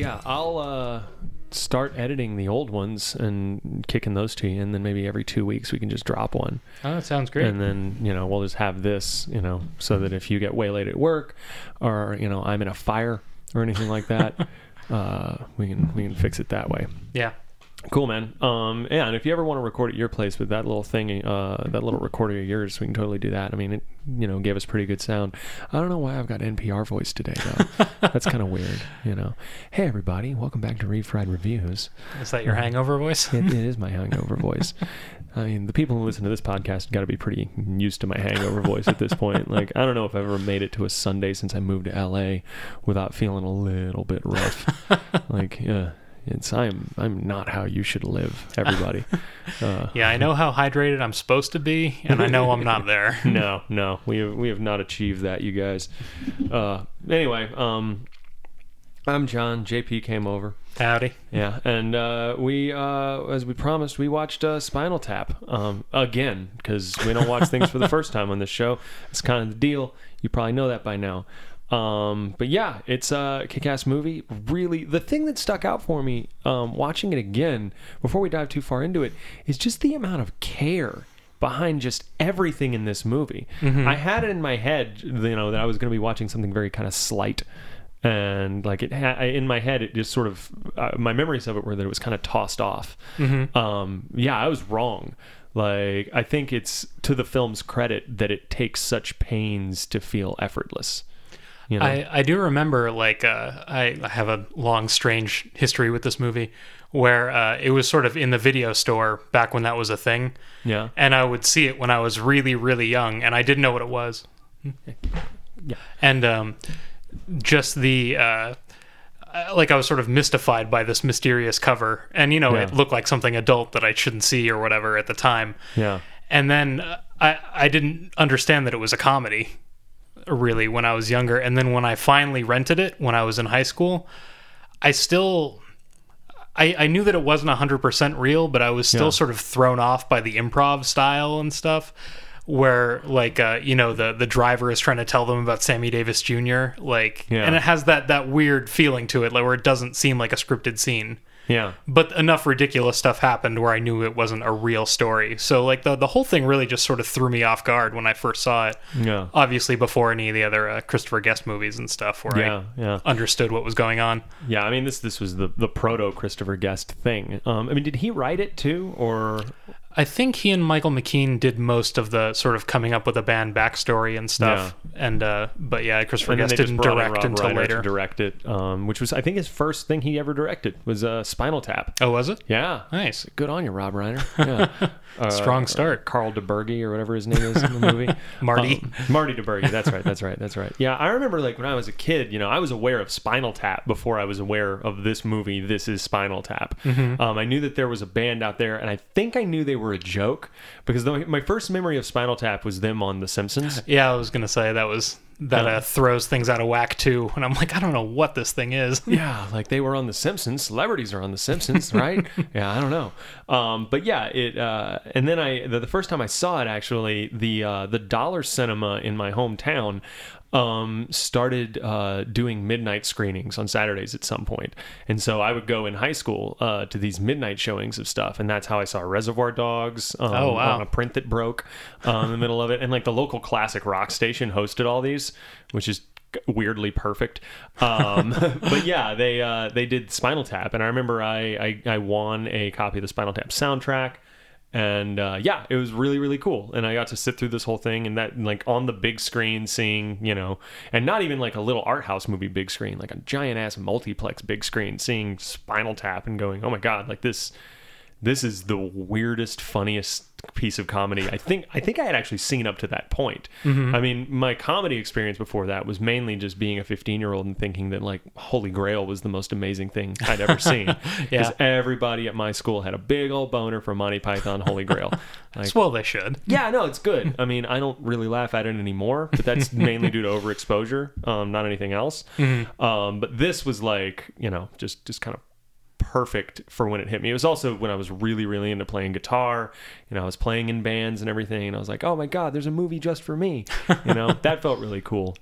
Yeah, I'll uh, start editing the old ones and kicking those to you, and then maybe every two weeks we can just drop one, Oh, that sounds great. and then you know we'll just have this, you know, so that if you get way late at work, or you know I'm in a fire or anything like that, uh, we can we can fix it that way. yeah. Cool, man. Um, yeah, and if you ever want to record at your place with that little thing, uh, that little recorder of yours, we can totally do that. I mean, it, you know, gave us pretty good sound. I don't know why I've got NPR voice today, though. That's kind of weird, you know. Hey, everybody, welcome back to Refried Reviews. Is that your hangover voice? It, it is my hangover voice. I mean, the people who listen to this podcast got to be pretty used to my hangover voice at this point. Like, I don't know if I've ever made it to a Sunday since I moved to LA without feeling a little bit rough. like, yeah, it's I'm I'm not how you should live, everybody. Uh, yeah, I know how hydrated I'm supposed to be, and I know I'm not there. no, no, we have, we have not achieved that, you guys. Uh, anyway, um, I'm John. JP came over. Howdy. Yeah, and uh, we, uh, as we promised, we watched uh, Spinal Tap um, again because we don't watch things for the first time on this show. It's kind of the deal. You probably know that by now. Um, but yeah, it's a kick-ass movie. Really, the thing that stuck out for me um, watching it again before we dive too far into it is just the amount of care behind just everything in this movie. I had it in my head, you know, that I was going to be watching something very kind of slight. And like it ha- in my head it just sort of uh, my memories of it were that it was kind of tossed off. Um yeah i was wrong. Like i think it's to the film's credit that it takes such pains to feel effortless you know? I, I do remember like uh, I, I have a long strange history with this movie where uh, it was sort of in the video store back when that was a thing. Yeah. And I would see it when I was really really young and I didn't know what it was. Yeah. and um, just the uh, uh, like I was sort of mystified by this mysterious cover. And you know Yeah. it looked like something adult that I shouldn't see or whatever at the time. Yeah. And then uh, I I didn't understand that it was a comedy really when I was younger and then when I finally rented it when I was in high school I still I, I knew that it wasn't 100% real but I was still Yeah. sort of thrown off by the improv style and stuff where like uh, you know the the driver is trying to tell them about Sammy Davis Jr. like Yeah. and it has that that weird feeling to it like where it doesn't seem like a scripted scene yeah but enough ridiculous stuff happened where I knew it wasn't a real story. So like the the whole thing really just sort of threw me off guard when I first saw it. yeah Obviously before any of the other uh, Christopher Guest movies and stuff where yeah yeah I understood what was going on. yeah i mean this this was the the proto christopher guest thing um i mean did he write it too or I think he and Michael McKean did most of the sort of coming up with a band backstory and stuff. Yeah. And uh but yeah, Christopher Guest didn't direct until Reiner later. direct it um which was i think his first thing he ever directed was uh spinal tap oh, was it? yeah Nice. Good on you, Rob Reiner. Yeah. Uh, Strong start. Carl DiBergi or whatever his name is in the movie. Marty. Um, Marty DiBergi. That's right. That's right. That's right. Yeah, I remember like when I was a kid, you know, I was aware of Spinal Tap before I was aware of this movie. This is Spinal Tap. Mm-hmm. Um, I knew that there was a band out there, and I think I knew they were a joke because the, my first memory of Spinal Tap was them on The Simpsons. Yeah, I was gonna say that was that Yeah. uh, throws things out of whack too. And I'm like, I don't know what this thing is. Yeah, like they were on The Simpsons. Celebrities are on The Simpsons, right? yeah, I don't know. Um, but yeah, it. Uh, and then I the, the first time I saw it, actually, the uh, the Dollar Cinema in my hometown um, started uh, doing midnight screenings on Saturdays at some point, and so I would go in high school uh, to these midnight showings of stuff, and that's how I saw Reservoir Dogs. Um, Oh, wow. On a print that broke uh, in the middle of it, and like the local classic rock station hosted all these, which is weirdly perfect. Um, but yeah, they uh, they did Spinal Tap, and I remember I, I I won a copy of the Spinal Tap soundtrack. And uh, yeah, it was really really cool, and I got to sit through this whole thing, and that like on the big screen, seeing you know, and not even like a little art house movie big screen, like a giant ass multiplex big screen, seeing Spinal Tap and going, oh my god, like this, this is the weirdest, funniest piece of comedy I think I think I had actually seen up to that point. I mean, my comedy experience before that was mainly just being a 15 year old and thinking that like Holy Grail was the most amazing thing I'd ever seen. Because everybody at my school had a big old boner for Monty Python Holy Grail. Like, well, they should. yeah, no, it's good. I mean, I don't really laugh at it anymore, but that's mainly due to overexposure, um, not anything else. Um, but this was like, you know, just just kind of perfect for when it hit me. It was also when I was really, really into playing guitar. You know, I was playing in bands and everything, and I was like, oh my god, there's a movie just for me. You know, that felt really cool.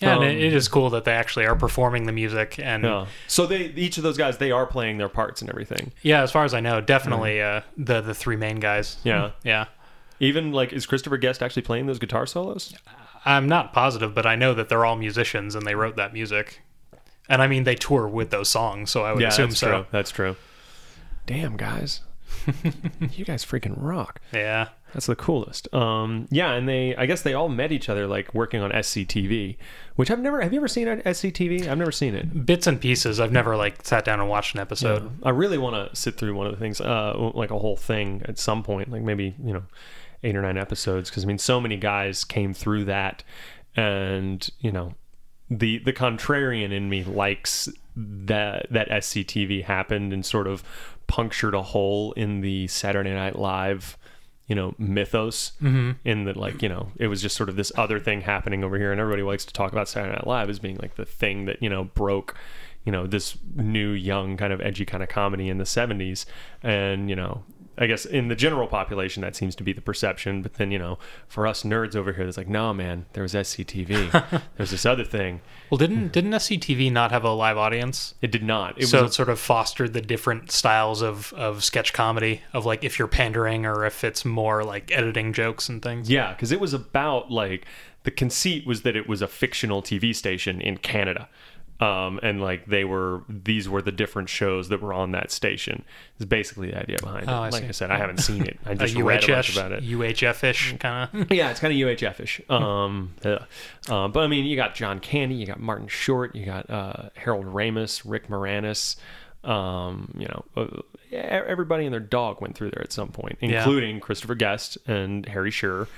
Yeah, Um, and it, it is cool that they actually are performing the music and Yeah. So they each of those guys they are playing their parts and everything. yeah, as far as I know, definitely uh, the the three main guys. Yeah. Yeah. Even like is Christopher Guest actually playing those guitar solos? I'm not positive, but I know that they're all musicians and they wrote that music. And I mean, they tour with those songs, so I would yeah, assume that's so. true. That's true. Damn guys. you guys freaking rock. Yeah. That's the coolest. Um, yeah, and they, I guess they all met each other like working on SCTV, which I've never. Have you ever seen SCTV? I've never seen it. Bits and pieces. I've never like sat down and watched an episode. I really want to sit through one of the things, uh, like a whole thing at some point, like maybe you know, eight or nine episodes, because I mean, so many guys came through that, and you know, the the contrarian in me likes that that SCTV happened and sort of punctured a hole in the Saturday Night Live you know mythos mm-hmm. in that like you know it was just sort of this other thing happening over here. And everybody likes to talk about saturday night live as being like the thing that you know broke you know this new young kind of edgy kind of comedy in the 70s and you know i guess in the general population that seems to be the perception but then you know for us nerds over here it's like no man there was sctv there's this other thing Well, didn't didn't SCTV not have a live audience? it did not it so was it sort of fostered the different styles of, of sketch comedy of like if you're pandering or if it's more like editing jokes and things. Yeah, because it was about like the conceit was that it was a fictional TV station in Canada. Um, and like they were, these were the different shows that were on that station. Is basically the idea behind it. Oh, I like see. I said, I haven't seen it. I just read a bunch about it. UHF-ish kind of. Yeah, it's kind of UHF-ish. Um, yeah. Uh, but I mean, you got John Candy, you got Martin Short, you got uh, Harold Ramis, Rick Moranis. Um, you know, uh, everybody and their dog went through there at some point, Yeah. including Christopher Guest and Harry Shearer.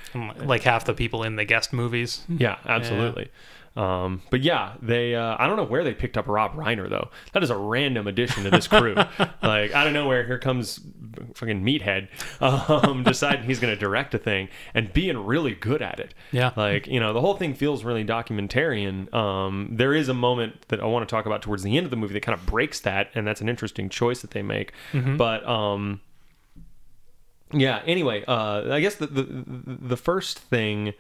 like half the people in the guest movies. Yeah, absolutely. Um, but yeah, they uh, I don't know where they picked up Rob Reiner though. That is a random addition to this crew. like out of nowhere, here comes fucking meathead, um, deciding he's going to direct a thing and being really good at it. Yeah. like you know the whole thing feels really documentarian. Um, there is a moment that I want to talk about towards the end of the movie that kind of breaks that, and that's an interesting choice that they make. But um, yeah anyway uh i guess the the, the first thing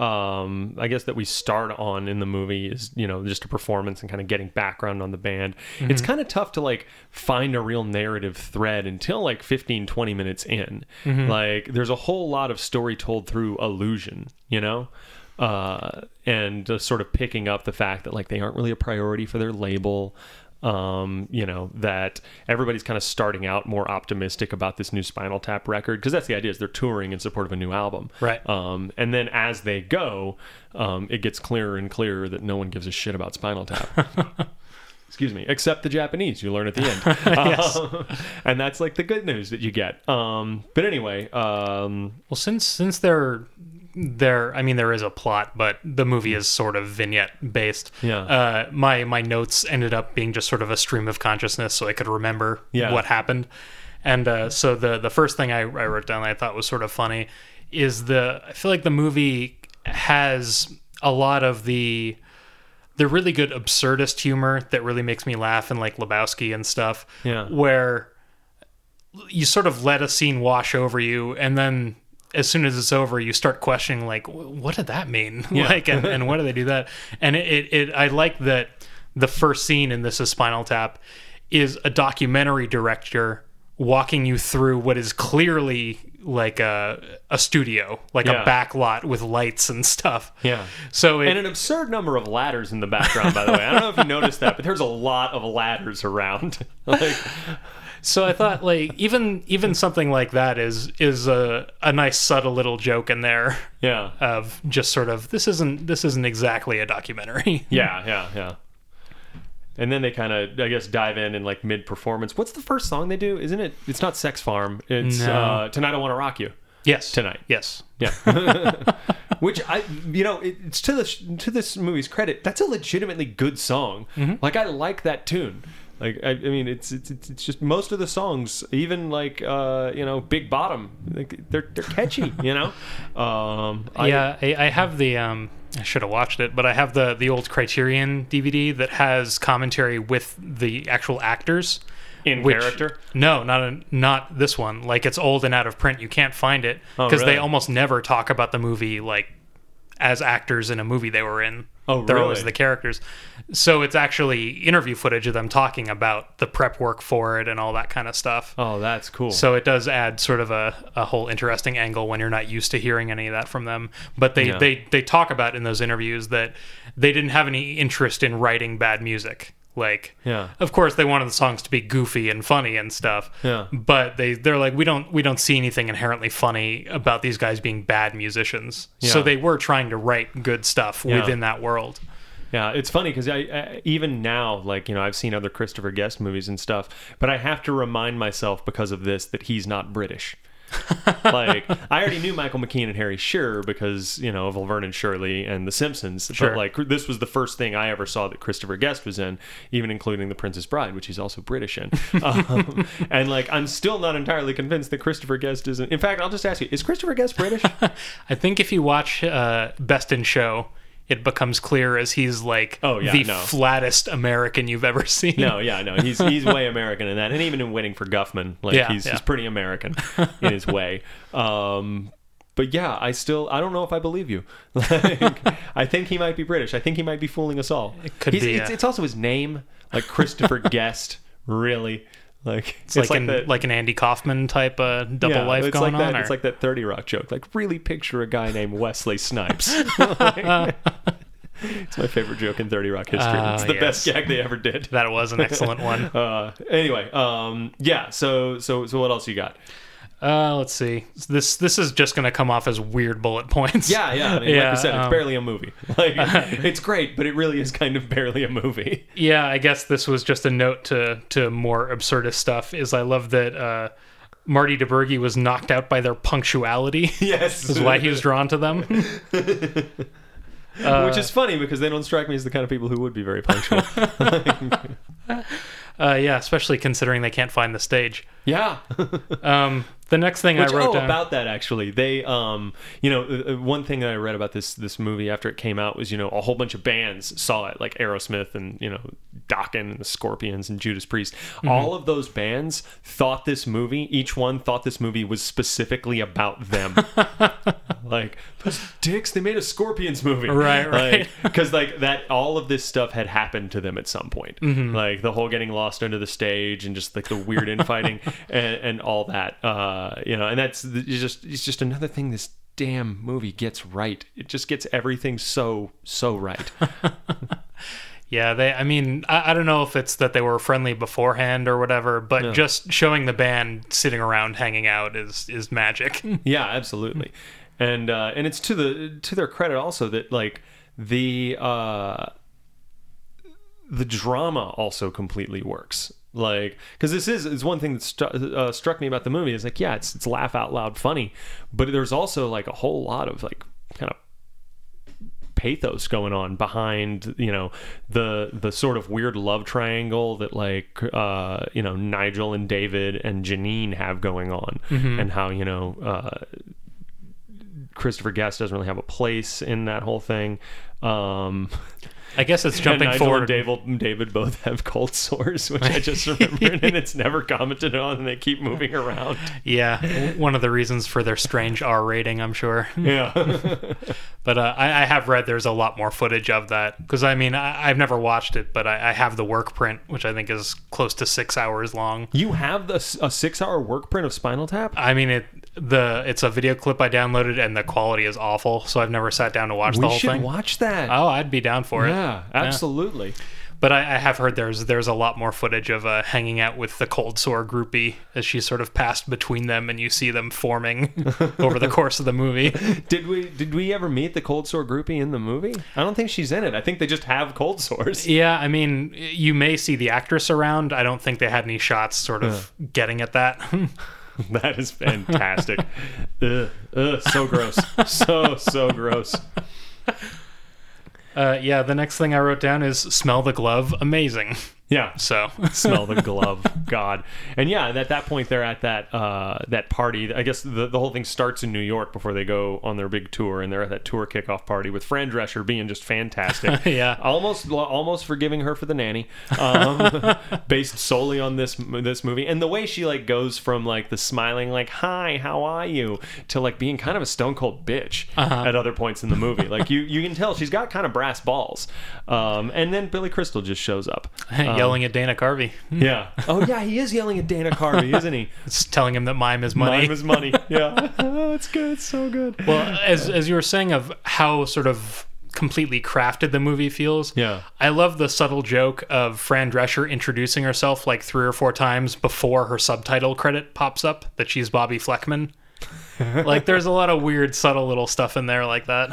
um i guess that we start on in the movie is you know just a performance and kind of getting background on the band. It's kind of tough to like find a real narrative thread until like 15 20 minutes in. Like there's a whole lot of story told through illusion you know? Uh and uh, sort of picking up the fact that like they aren't really a priority for their label um, you know, that everybody's kind of starting out more optimistic about this new Spinal Tap record because that's the idea is they're touring in support of a new album, Right. Um, and then as they go, um, it gets clearer and clearer that no one gives a shit about Spinal Tap. Excuse me, except the Japanese. You learn at the end, Yes. Um, and that's like the good news that you get. Um, but anyway, um, Well, since since they're there, I mean, there is a plot, but the movie is sort of vignette based. Yeah. Uh, my my notes ended up being just sort of a stream of consciousness, so I could remember Yeah. what happened. And uh, so the the first thing I, I wrote down that I thought was sort of funny is the I feel like the movie has a lot of the the really good absurdist humor that really makes me laugh and like Lebowski and stuff. Yeah. Where you sort of let a scene wash over you and then as soon as it's over you start questioning like what did that mean like and, and why do they do that and it, it, it i like that the first scene in this is spinal tap is a documentary director walking you through what is clearly like a, a studio like Yeah. a back lot with lights and stuff yeah. so it, And an absurd number of ladders in the background, by the way. I don't know if you noticed that, but there's a lot of ladders around. like, So I thought like even even something like that is is a a nice subtle little joke in there yeah. of just sort of this isn't this isn't exactly a documentary. Yeah, yeah, yeah. And then they kind of, I guess, dive in in like mid performance. What's the first song they do? Isn't it? It's not Sex Farm. It's No. uh, Tonight I Want to Rock You. yes. Tonight. Yes. Yeah. Which I, you know, it's to this to this movie's credit. That's a legitimately good song. Like I like that tune. Like I, I mean, it's, it's it's it's just most of the songs, even like uh, you know, Big Bottom, like they're they're catchy. you know. Um, I- yeah, I, I have the um I should have watched it, but I have the the old Criterion DVD that has commentary with the actual actors. in which- character. No, not a, not this one. Like it's old and out of print. You can't find it Oh, because really? they almost never talk about the movie like as actors in a movie they were in. Oh, They're really? always the characters. So it's actually interview footage of them talking about the prep work for it and all that kind of stuff. Oh, that's cool. So it does add sort of a, a whole interesting angle when you're not used to hearing any of that from them. But they, Yeah. they, they talk about in those interviews that they didn't have any interest in writing bad music. Like, Yeah. of course, they wanted the songs to be goofy and funny and stuff. Yeah. But they they're like, we don't we don't see anything inherently funny about these guys being bad musicians. So they were trying to write good stuff Yeah. within that world. Yeah, it's funny because I, I even now, like you know, I've seen other Christopher Guest movies and stuff, but I have to remind myself because of this that he's not British. like I already knew Michael McKean and Harry Shearer because you know of Laverne and Shirley and The Simpsons. Sure. But like this was the first thing I ever saw that Christopher Guest was in, even including The Princess Bride, which he's also British in. um, and like I'm still not entirely convinced that Christopher Guest isn't. In fact, I'll just ask you: Is Christopher Guest British? I think if you watch uh, Best in Show, it becomes clear as he's like Oh, yeah, the no. flattest American you've ever seen. No, yeah, no, he's he's way American in that, and even in Waiting for Guffman, like Yeah, he's yeah. he's pretty American in his way. Um, but yeah, I still I don't know if I believe you. Like, I think he might be British. I think he might be fooling us all. It could be, It's, yeah. it's also his name, like Christopher Guest. Really, like It's, like, an, the- like an Andy Kaufman type uh, double yeah, life going like on. That, or- It's like that Thirty Rock joke. Like, really picture a guy named Wesley Snipes. Like, it's my favorite joke in Thirty Rock history. Ah, it's the best gag they ever did. that was an excellent one. Uh, anyway, um, yeah. So, so, so, what else you got? Uh, let's see. This this is just going to come off as weird bullet points. Yeah, yeah. I mean, Yeah, like I said, it's um, barely a movie. Like, it's great, but it really is kind of barely a movie. Yeah, I guess this was just a note to to more absurdist stuff. Is I love that uh, Marty DiBergi was knocked out by their punctuality. Yes, This is why he was drawn to them. Which is funny because they don't strike me as the kind of people who would be very punctual. Uh, yeah, especially considering they can't find the stage. yeah. Um, the next thing Which, I wrote oh, down. about that actually, they, um, you know, uh, uh, one thing that I read about this this movie after it came out was, you know, a whole bunch of bands saw it, like Aerosmith and you know, Dokken and the Scorpions and Judas Priest. Mm-hmm. All of those bands thought this movie, each one thought this movie was specifically about them. like those dicks, they made a Scorpions movie, Right, right. Because like that, all of this stuff had happened to them at some point, Mm-hmm. like the whole getting lost under the stage and just like the weird infighting and, and all that. Uh, you know, and that's it's just it's just another thing this damn movie gets right. It just gets everything so so right. Yeah, they. I mean, I, I don't know if it's that they were friendly beforehand or whatever, but just showing the band sitting around hanging out is is magic. Yeah, absolutely. And uh, and it's to the to their credit also that like the uh, the drama also completely works. Like, because this is is one thing that stu- uh, struck me about the movie is like, yeah, it's it's laugh out loud funny, but there's also like a whole lot of like kind of pathos going on behind you know the the sort of weird love triangle that like uh you know Nigel and David and Janine have going on and how you know uh Christopher Guest doesn't really have a place in that whole thing. Um I guess it's jumping and Nigel forward. and David, David both have cold sores, which I just remembered, and it's never commented on, and they keep moving around. Yeah, one of the reasons for their strange R rating, I'm sure. Yeah, But uh, I, I have read there's a lot more footage of that because I mean I, I've never watched it, but I, I have the work print, which I think is close to six hours long. you have the, a six-hour work print of Spinal Tap. I mean it the it's a video clip I downloaded and the quality is awful, so I've never sat down to watch the We whole should thing. watch that. Oh, I'd be down for it. yeah, absolutely. But I, I have heard there's there's a lot more footage of uh, hanging out with the cold sore groupie as she sort of passed between them, and you see them forming over the course of the movie. Did we did we ever meet the cold sore groupie in the movie? I don't think she's in it. I think they just have cold sores. Yeah, I mean, you may see the actress around. I don't think they had any shots sort of getting at that. That is fantastic. ugh, ugh, so gross. So so gross. uh, yeah, the next thing I wrote down is smell the glove. Amazing. Yeah. So. Smell the glove. God. And yeah at that point they're at that uh that party. I guess the, the whole thing starts in new york before they go on their big tour and they're at that tour kickoff party with fran drescher being just fantastic. Yeah. almost almost forgiving her for the nanny um based solely on this this movie. And the way she like goes from like the smiling like hi how are you? to like being kind of a stone cold bitch at other points in the movie. Like you you can tell she's got kind of brass balls. Um and then billy crystal just shows up yelling at Dana Carvey, hmm. yeah. Oh yeah, he is yelling at Dana Carvey, isn't he? It's telling him that mime is money. Mime is money. Yeah. oh, it's good. It's so good. well, as as you were saying of how sort of completely crafted the movie feels. Yeah. I love the subtle joke of Fran Drescher introducing herself like three or four times before her subtitle credit pops up that she's Bobby Flekman. like there's a lot of weird subtle little stuff in there like that.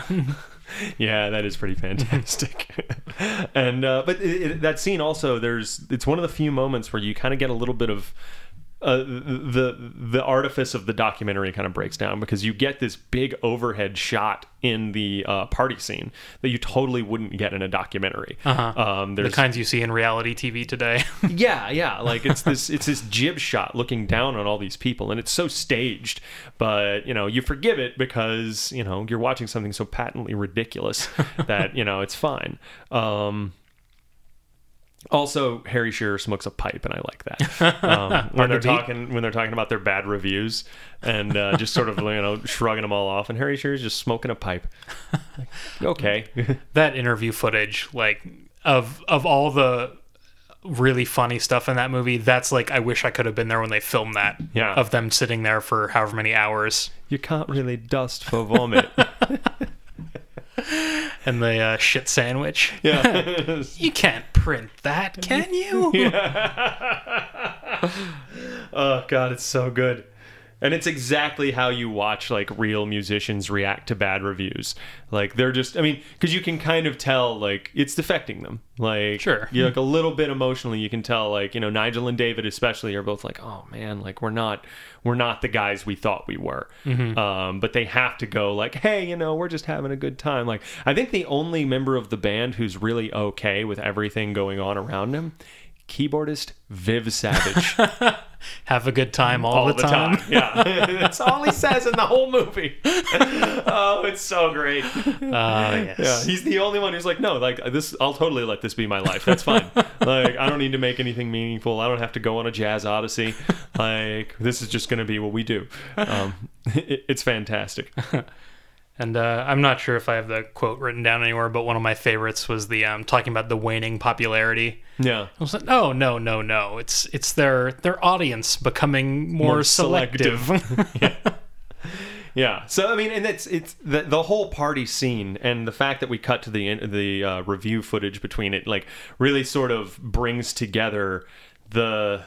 Yeah, that is pretty fantastic. and uh, but it, it, that scene also, there's it's one of the few moments where you kind of get a little bit of. Uh, the the artifice of the documentary kind of breaks down because you get this big overhead shot in the uh, party scene that you totally wouldn't get in a documentary. Uh-huh. Um, the kinds you see in reality TV today. yeah yeah like it's this it's this jib shot looking down on all these people and it's so staged but you know you forgive it because you know you're watching something so patently ridiculous that you know it's fine um also, Harry Shearer smokes a pipe, and I like that. Um, when they're talking, when they're talking about their bad reviews, and uh, just sort of you know shrugging them all off, and Harry Shearer's just smoking a pipe. Like, okay, that interview footage, like of of all the really funny stuff in that movie, that's like I wish I could have been there when they filmed that. Yeah. Of them sitting there for however many hours. you can't really dust for vomit. And the uh, shit sandwich. yeah. You can't print that, can you? Yeah. oh god, it's so good. And it's exactly how you watch like real musicians react to bad reviews. Like they're just I mean, cuz you can kind of tell like it's defecting them. Like Sure. you like a little bit emotionally you can tell like, you know, Nigel and David especially are both like, "Oh man, like we're not we're not the guys we thought we were." Um, but they have to go like, "Hey, you know, we're just having a good time." Like I think the only member of the band who's really okay with everything going on around him keyboardist Viv Savage. Have a good time all, all the, time. Yeah, that's all he says in the whole movie. oh, it's so great. Uh, yes. Yeah, he's the only one who's like, no, like this. I'll totally let this be my life. That's fine. like, I don't need to make anything meaningful. I don't have to go on a jazz odyssey. Like, this is just going to be what we do. Um, it, it's fantastic. And uh, I'm not sure if I have the quote written down anywhere, but one of my favorites was the um, talking about the waning popularity. Yeah. I was like, no, no, no, no. It's it's their their audience becoming more, More selective. Yeah. yeah. So I mean, and it's it's the the whole party scene and the fact that we cut to the the uh, review footage between it, like, really sort of brings together the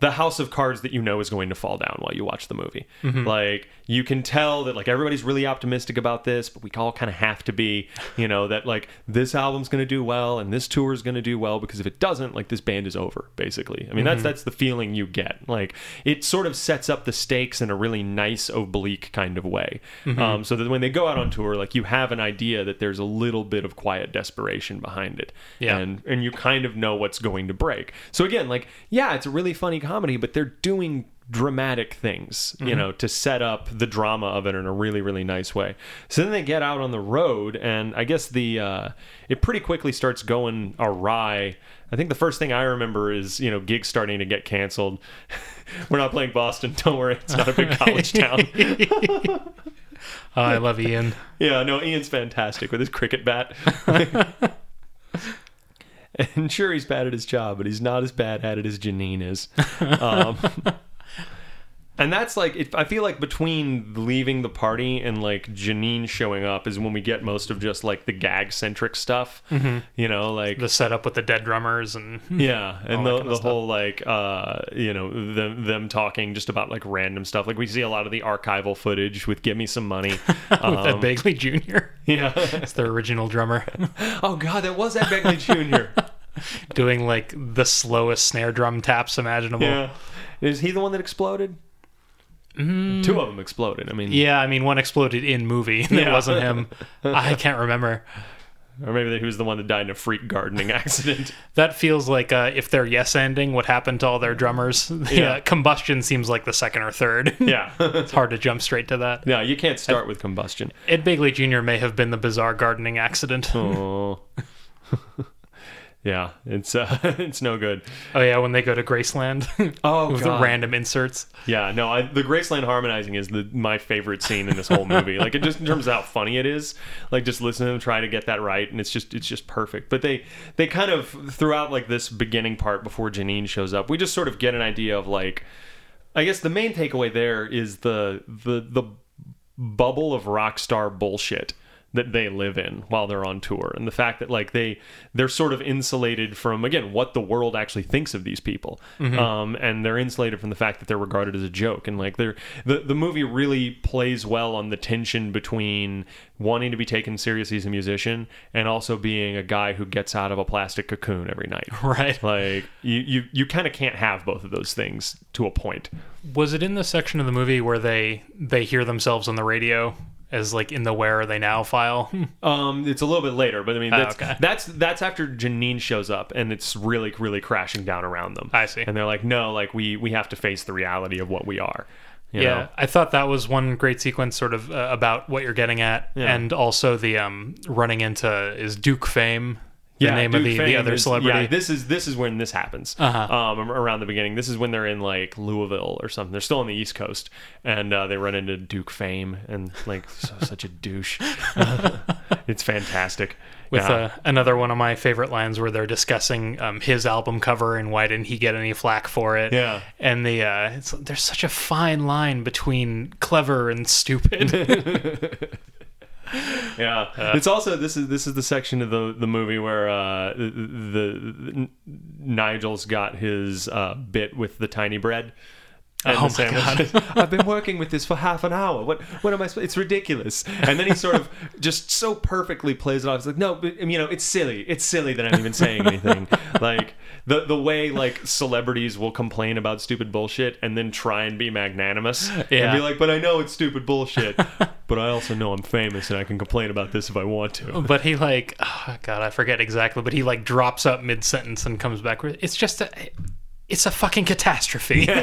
the house of cards that you know is going to fall down while you watch the movie. Like you can tell that like everybody's really optimistic about this, but we all kind of have to be, you know, that like this album's going to do well and this tour is going to do well because if it doesn't, like this band is over basically. I mean, that's that's the feeling you get. Like it sort of sets up the stakes in a really nice oblique kind of way. Um, so that when they go out on tour, like you have an idea that there's a little bit of quiet desperation behind it. Yeah. And and you kind of know what's going to break. So again, like yeah, it's a really funny comedy, but they're doing dramatic things, you know, to set up the drama of it in a really really nice way. So then they get out on the road and I guess the uh it pretty quickly starts going awry. I think the first thing I remember is, you know, gigs starting to get canceled. We're not playing Boston. Don't worry. It's not a big college town. Oh, I love Ian. Yeah, no, Ian's fantastic with his cricket bat. and sure, he's bad at his job, but he's not as bad at it as Janine is. Um, and that's like, it, I feel like between leaving the party and like Janine showing up is when we get most of just like the gag centric stuff. You know, like The setup with the dead drummers and yeah, and the, the whole like uh you know them them talking just about like random stuff. Like we see a lot of the archival footage with "Give Me Some Money." with Um, Ed Begley Jr. yeah. It's their original drummer oh God, that was Ed Begley Jr. doing like the slowest snare drum taps imaginable. yeah, is he the one that exploded? Two of them exploded. I mean, Yeah, I mean, one exploded in movie. It Yeah. wasn't him. I can't remember. or maybe he was the one that died in a freak gardening accident. That feels like uh, if they're yes ending, what happened to all their drummers? The, Yeah. uh, combustion seems like the second or third. yeah, it's hard to jump straight to that. yeah. You can't start with combustion. Ed Begley Jr. may have been the bizarre gardening accident. Oh. Yeah, it's uh, it's no good. Oh yeah, when they go to Graceland. Oh, with God. the random inserts. Yeah, no, I, the Graceland harmonizing is the my favorite scene in this whole movie. like, it just in terms of how funny it is, like just listening to them try to get that right, and it's just it's just perfect. But they they kind of throughout like this beginning part before Janine shows up, we just sort of get an idea of like, I guess the main takeaway there is the the the bubble of rock star bullshit that they live in while they're on tour. And the fact that like they they're sort of insulated from again what the world actually thinks of these people. Um, and they're insulated from the fact that they're regarded as a joke. And like they're the, the movie really plays well on the tension between wanting to be taken seriously as a musician and also being a guy who gets out of a plastic cocoon every night. Right. like you you, you kind of can't have both of those things to a point. Was it in the section of the movie where they they hear themselves on the radio as like in the "Where Are They Now" file? Um, it's a little bit later, but I mean Oh, that's okay. that's that's after Janine shows up and it's really really crashing down around them. I see. And they're like, no, like we we have to face the reality of what we are. you yeah, know? I thought that was one great sequence, sort of uh, about what you're getting at, Yeah. and also the um running into is Duke Fame the Yeah, name of the, the other is- celebrity. Yeah, this is this is when this happens. Uh-huh. Um, around the beginning, this is when they're in like Louisville or something. They're still on the East Coast, and uh, they run into Duke Fame, and like so, such a douche. it's fantastic. with Yeah. uh, another one of my favorite lines where they're discussing um, his album cover and why didn't he get any flack for it? Yeah. and the uh, it's, there's such a fine line between clever and stupid. Yeah, it's also this is this is the section of the the movie where uh, the, the, the Nigel's got his uh, bit with the tiny bread. Oh my sandwiches. I've been working with this for half an hour. What what am I? It's ridiculous. And then he sort of just so perfectly plays it off. It's like no, but you know, it's silly. It's silly that I'm even saying anything. like the the way like celebrities will complain about stupid bullshit and then try and be magnanimous yeah. and be like, but I know it's stupid bullshit. but I also know I'm famous and I can complain about this if I want to. but he like oh god i forget exactly but he like drops up mid-sentence and comes back with it's just a it's a fucking catastrophe.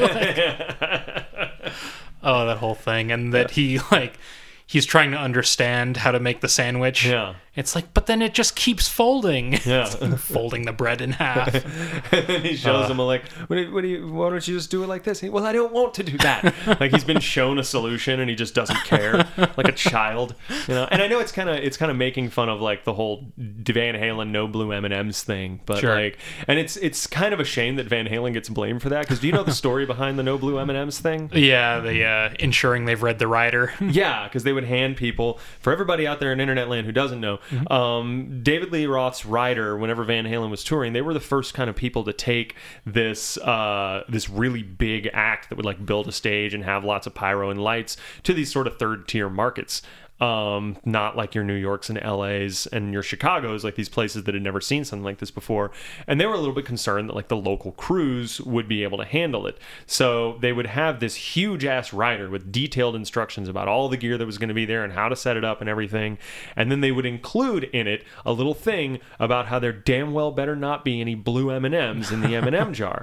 Oh that whole thing. And that he like he's trying to understand how to make the sandwich. Yeah. It's like but then it just keeps folding Yeah. folding the bread in half and then he shows Uh. him like, what do, you, what do you, why don't you just do it like this? He, well, I don't want to do that. like he's been shown a solution and he just doesn't care, like a child, you know. And I know it's kind of it's kind of making fun of like the whole Van Halen no blue M and M's thing, but Sure. like, and it's it's kind of a shame that Van Halen gets blamed for that because do you know the story behind the no blue M and M's thing? yeah the uh ensuring they've read the rider Yeah, because they would hand people for everybody out there in internet land who doesn't know. Mm-hmm. Um, David Lee Roth's Rider, whenever Van Halen was touring, they were the first kind of people to take this uh, this really big act that would like build a stage and have lots of pyro and lights to these sort of third tier markets. Um, not like your New Yorks and LA's and your Chicago's, like these places that had never seen something like this before. And they were a little bit concerned that like the local crews would be able to handle it. So they would have this huge ass rider with detailed instructions about all the gear that was going to be there and how to set it up and everything. And then they would include in it a little thing about how there damn well better not be any blue M&Ms in the M&M jar.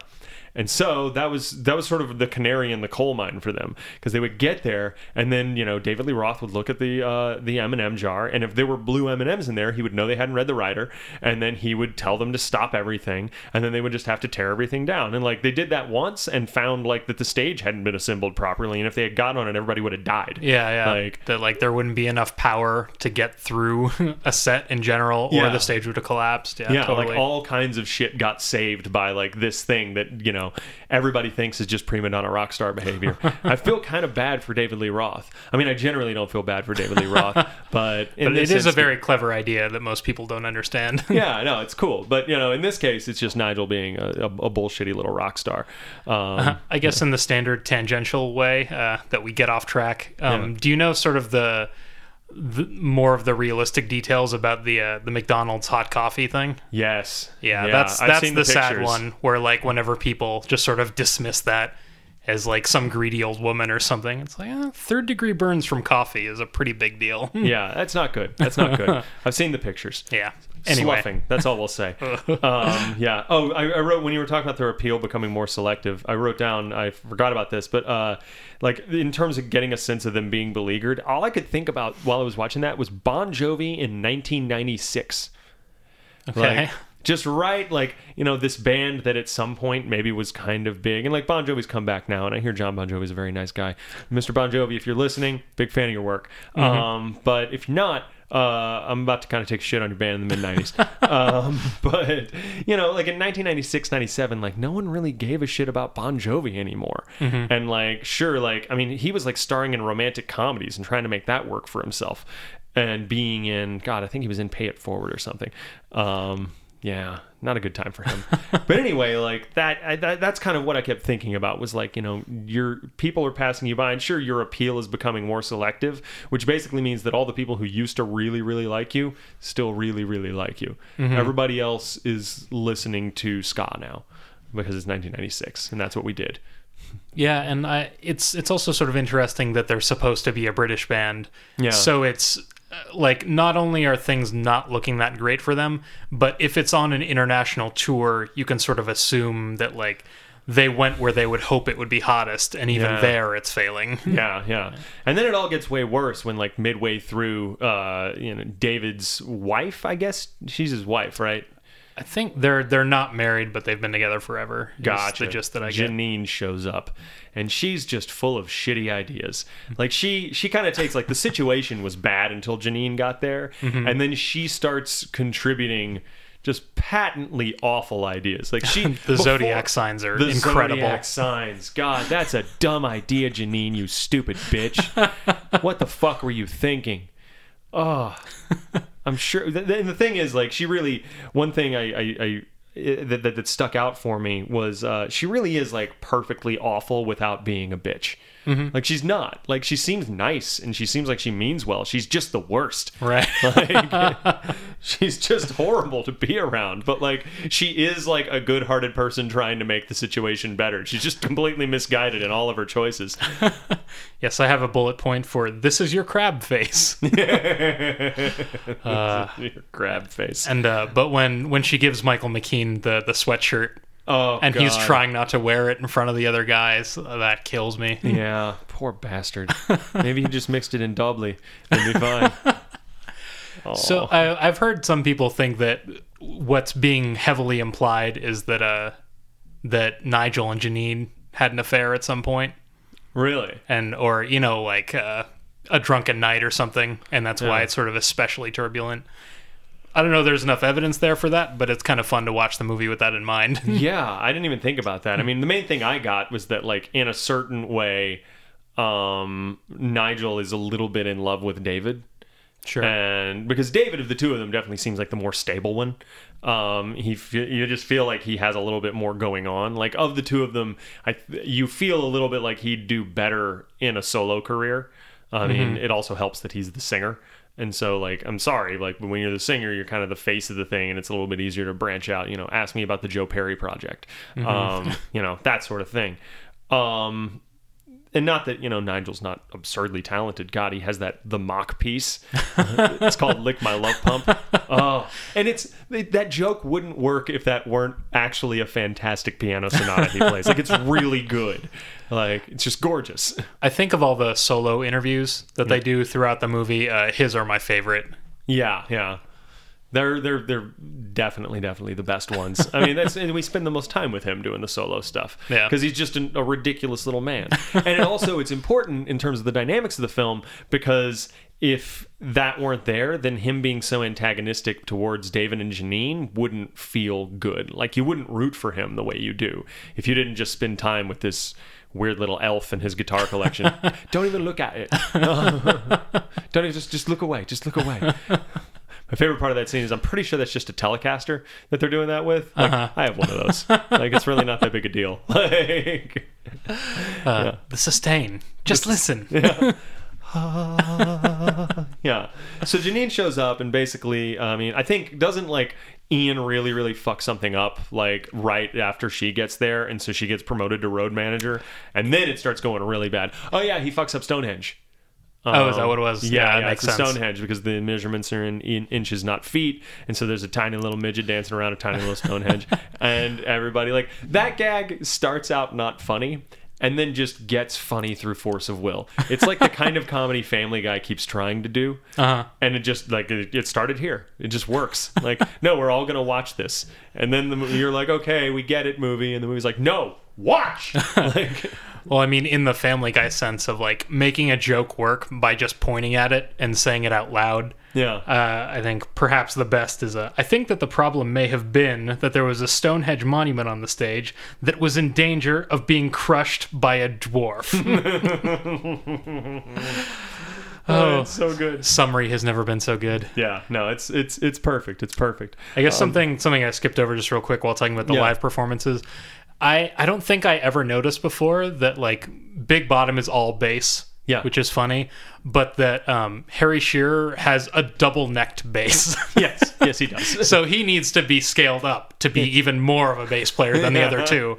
And so that was that was sort of the canary in the coal mine for them because they would get there and then you know David Lee Roth would look at the uh, the M and m jar and if there were blue M and M's in there he would know they hadn't read the rider and then he would tell them to stop everything and then they would just have to tear everything down and like they did that once and found like that the stage hadn't been assembled properly and if they had gotten on it everybody would have died. Yeah, yeah. Like- that like there wouldn't be enough power to get through a set in general, or Yeah. the stage would have collapsed. Yeah, Yeah, totally. like all kinds of shit got saved by like this thing that you know everybody thinks is just prima donna rock star behavior. I feel kind of bad for David Lee Roth. I mean, I generally don't feel bad for David Lee Roth, but but it is a very clever idea that most people don't understand. yeah, no, it's cool. But you know, in this case, it's just Nigel being a, a, a bullshitty little rock star. Um, I guess in the standard tangential way uh, that we get off track. Um, Yeah. Do you know sort of the, the more of the realistic details about the uh, the McDonald's hot coffee thing? Yes. Yeah, that's I've that's seen the, sad one where like whenever people just sort of dismiss that as like some greedy old woman or something. It's like eh, third degree burns from coffee is a pretty big deal. Yeah, that's not good. That's not good. I've seen the pictures. yeah. Anyway, Sloughing. That's all we'll say. um, yeah. Oh, I, I wrote when you were talking about the repeal becoming more selective. I wrote down. I forgot about this, but uh, like in terms of getting a sense of them being beleaguered, all I could think about while I was watching that was Bon Jovi in 1996. okay. Like, just right, like you know, this band that at some point maybe was kind of big, and like Bon Jovi's come back now, and I hear Jon Bon Jovi's a very nice guy. Mr. Bon Jovi, if you're listening, big fan of your work. Um, but if you're not, uh, I'm about to kind of take shit on your band in the mid 90s. um, but, you know, like in 1996, 97, like no one really gave a shit about Bon Jovi anymore. And like, sure, like, I mean, he was like starring in romantic comedies and trying to make that work for himself and being in, God, I think he was in Pay It Forward or something. Um, yeah, not a good time for him. but anyway, like that, I, that, that's kind of what I kept thinking about was like, you know, your people are passing you by, and sure, your appeal is becoming more selective, which basically means that all the people who used to really, really like you still really, really like you. Mm-hmm. Everybody else is listening to ska now because it's 1996, and that's what we did. Yeah, and I, it's it's also sort of interesting that they're supposed to be a British band. Yeah. So it's like not only are things not looking that great for them, but if it's on an international tour, you can sort of assume that like they went where they would hope it would be hottest, and even Yeah. there it's failing. Yeah, yeah. And then it all gets way worse when like midway through uh you know David's wife, I guess she's his wife, right? I think they're they're not married, but they've been together forever. Gotcha. The gist that I get. Janine shows up, and she's just full of shitty ideas. Like she, she kind of takes like the situation was bad until Janine got there, Mm-hmm. and then she starts contributing just patently awful ideas. Like she, The before- zodiac signs are the incredible. zodiac signs. God, that's a dumb idea, Janine. You stupid bitch. what the fuck were you thinking? Oh, I'm sure. And the thing is, like, she really. One thing I, I, I that, that that stuck out for me was uh, she really is like perfectly awful without being a bitch. Like she's not. Like she seems nice and she seems like she means well. She's just the worst. Right. Like, she's just horrible to be around. But like she is like a good-hearted person trying to make the situation better. She's just completely misguided in all of her choices. yes, I have a bullet point for this is your crab face. Your crab face. and uh, but when when she gives Michael McKean the the sweatshirt Oh, and he's trying not to wear it in front of the other guys, that kills me. Yeah, poor bastard. Maybe he just mixed it in doubly. It'd be fine. Oh. So I, I've heard some people think that what's being heavily implied is that uh that Nigel and Janine had an affair at some point, really? and or you know like uh, a drunken night or something, and that's why it's sort of especially turbulent. I don't know. There's enough evidence there for that, but it's kind of fun to watch the movie with that in mind. Yeah, I didn't even think about that. I mean, the main thing I got was that, like, in a certain way, um, Nigel is a little bit in love with David. sure. and because David of the two of them definitely seems like the more stable one. Um, he you just feel like he has a little bit more going on. Like of the two of them, I you feel a little bit like he'd do better in a solo career. I mean, it also helps that he's the singer. And so, like, I'm sorry, like, but when you're the singer, you're kind of the face of the thing, and it's a little bit easier to branch out. You know, ask me about the Joe Perry project, um, you know, that sort of thing. Um, and not that you know Nigel's not absurdly talented. God, he has that the Mach piece. it's called "Lick My Love Pump." Oh, and it's that joke wouldn't work if that weren't actually a fantastic piano sonata he plays. Like it's really good. Like it's just gorgeous. I think of all the solo interviews that they do throughout the movie. Uh, his are my favorite. Yeah, yeah. They're they're they're definitely definitely the best ones. I mean, that's and we spend the most time with him doing the solo stuff. Yeah. because he's just an, a ridiculous little man. and it also it's important in terms of the dynamics of the film because if that weren't there, then him being so antagonistic towards David and Janine wouldn't feel good. Like you wouldn't root for him the way you do if you didn't just spend time with this weird little elf and his guitar collection. Don't even look at it. Don't even just just look away. Just look away. My favorite part of that scene is I'm pretty sure that's just a Telecaster that they're doing that with. Like, I have one of those. like it's really not that big a deal. Like Uh, The sustain. Just listen. yeah. So Janine shows up and basically, I mean, I think doesn't like Ian really, really fucks something up like right after she gets there, and so she gets promoted to road manager, and then it starts going really bad. Oh yeah, he fucks up Stonehenge. Oh, is that what it was? Yeah, Yeah, yeah, sense. Stonehenge because the measurements are in, in inches, not feet, and so there's a tiny little midget dancing around a tiny little Stonehenge, and everybody like that gag starts out not funny. And then just gets funny through force of will. It's like the kind of comedy Family Guy keeps trying to do, Uh-huh. and it just like it, it started here. It just works. Like, no, we're all gonna watch this, and then the, you're like, okay, we get it, movie, and the movie's like, no, watch. like, Well, I mean, in the Family Guy sense of like making a joke work by just pointing at it and saying it out loud. yeah, Uh, I think perhaps the best is a. I think that the problem may have been that there was a Stonehenge monument on the stage that was in danger of being crushed by a dwarf. oh, it's so good. Summary has never been so good. Yeah, no, it's it's it's perfect. It's perfect. I guess something something I skipped over just real quick while talking about the Um, Yeah. live performances. I I don't think I ever noticed before that like Big Bottom is all bass. Yeah. which is funny, but that um, Harry Shearer has a double necked bass, Yes, yes, he does. so he needs to be scaled up to be even more of a bass player than the other two.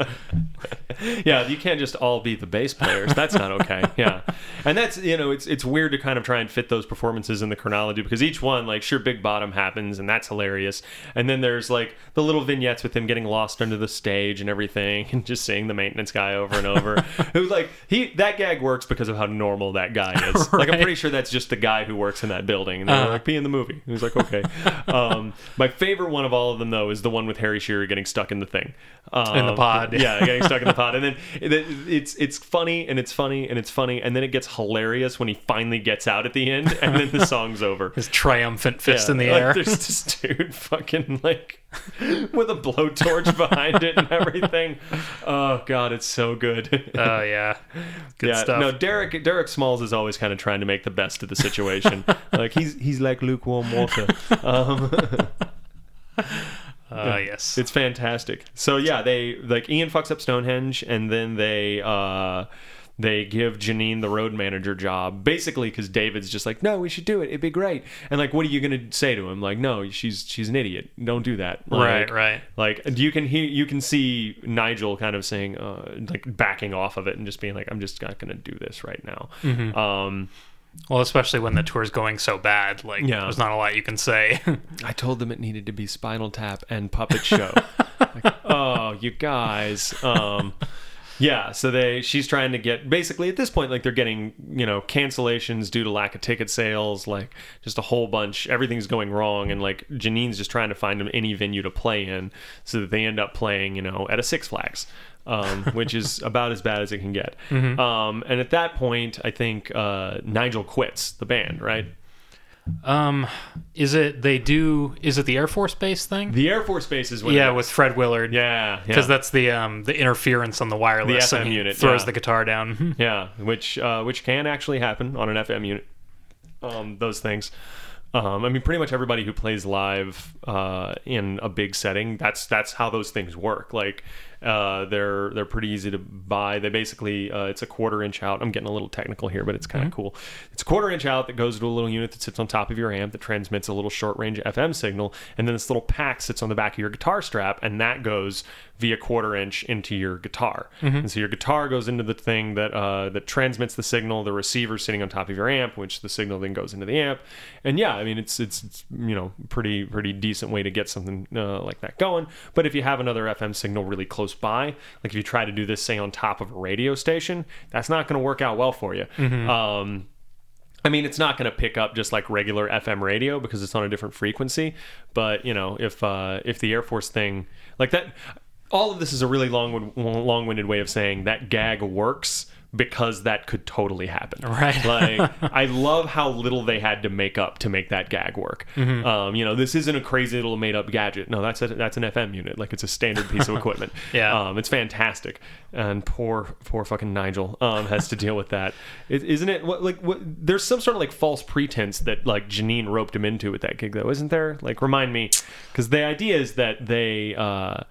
yeah, you can't just all be the bass players. That's not okay. Yeah, and that's you know it's it's weird to kind of try and fit those performances in the chronology because each one like sure Big Bottom happens and that's hilarious, and then there's like the little vignettes with him getting lost under the stage and everything, and just seeing the maintenance guy over and over. Who's like he that gag works because of how normal that guy is. Like I'm pretty sure that's just the guy who works in that building, and they're Uh-huh. like be in the movie. He was like okay. um, my favorite one of all of them though is the one with Harry Shearer getting stuck in the thing. Um, In the pod. Yeah, getting stuck in the pod, and then it, it's it's funny and it's funny and it's funny, and then it gets hilarious when he finally gets out at the end, and then the song's over. His triumphant fist Yeah, in the like, air. There's this dude fucking like with a blowtorch behind it and everything. Oh god, it's so good. Oh yeah, good yeah, stuff. no, Derek Derek Smalls is always kind of trying to make the best of the situation. like he's he's like lukewarm water. Um, uh, yes, It's fantastic. So yeah, they like Ian fucks up Stonehenge, and then they uh they give Janine the road manager job, basically because David's just like, no, we should do it. It'd be great. And like, what are you gonna say to him? Like, no, she's she's an idiot. Don't do that. right, right. Like you can hear, you can see Nigel kind of saying, uh, like backing off of it and just being like, I'm just not gonna do this right now. Mm-hmm. Um, Well, especially when the tour's going so bad, like Yeah. there's not a lot you can say. I told them it needed to be Spinal Tap and Puppet Show. like, oh, you guys. Um, yeah, so they she's trying to get basically at this point like they're getting you know cancellations due to lack of ticket sales, like just a whole bunch. Everything's going wrong, and like Janine's just trying to find them any venue to play in, so that they end up playing you know at a Six Flags. Um, which is about as bad as it can get. Um, and at that point, I think uh, Nigel quits the band, right? Um, is it they do? Is it the Air Force Base thing? The Air Force Base is when yeah, it- with Fred Willard. yeah, yeah. because that's the um the interference on the wireless. The FM unit, throws yeah. the guitar down. Yeah, which uh, which can actually happen on an FM unit. Um, those things. Um, I mean, pretty much everybody who plays live uh, in a big setting, that's that's how those things work. Like, uh, they're they're pretty easy to buy. They basically uh, it's a quarter inch out. I'm getting a little technical here, but it's kind of cool. It's a quarter inch out that goes to a little unit that sits on top of your amp that transmits a little short range FM signal, and then this little pack sits on the back of your guitar strap, and that goes via quarter inch into your guitar. And so your guitar goes into the thing that uh, that transmits the signal. The receiver sitting on top of your amp, which the signal then goes into the amp. And yeah, I mean it's it's, it's you know pretty pretty decent way to get something uh, like that going. But if you have another FM signal really close by, like if you try to do this say on top of a radio station, that's not going to work out well for you. Um, I mean, it's not going to pick up just like regular FM radio because it's on a different frequency. But you know, if uh, if the Air Force thing like that, all of this is a really long long-winded way of saying that gag works because that could totally happen. Right. like I love how little they had to make up to make that gag work. Um, you know, this isn't a crazy little made-up gadget. No, that's a, that's an FM unit. Like it's a standard piece of equipment. Yeah. Um, it's fantastic. And poor poor fucking Nigel um, has to deal with that. is isn't it? What, like what, there's some sort of like false pretense that like Janine roped him into with that gig though, isn't there? Like remind me, because the idea is that they uh,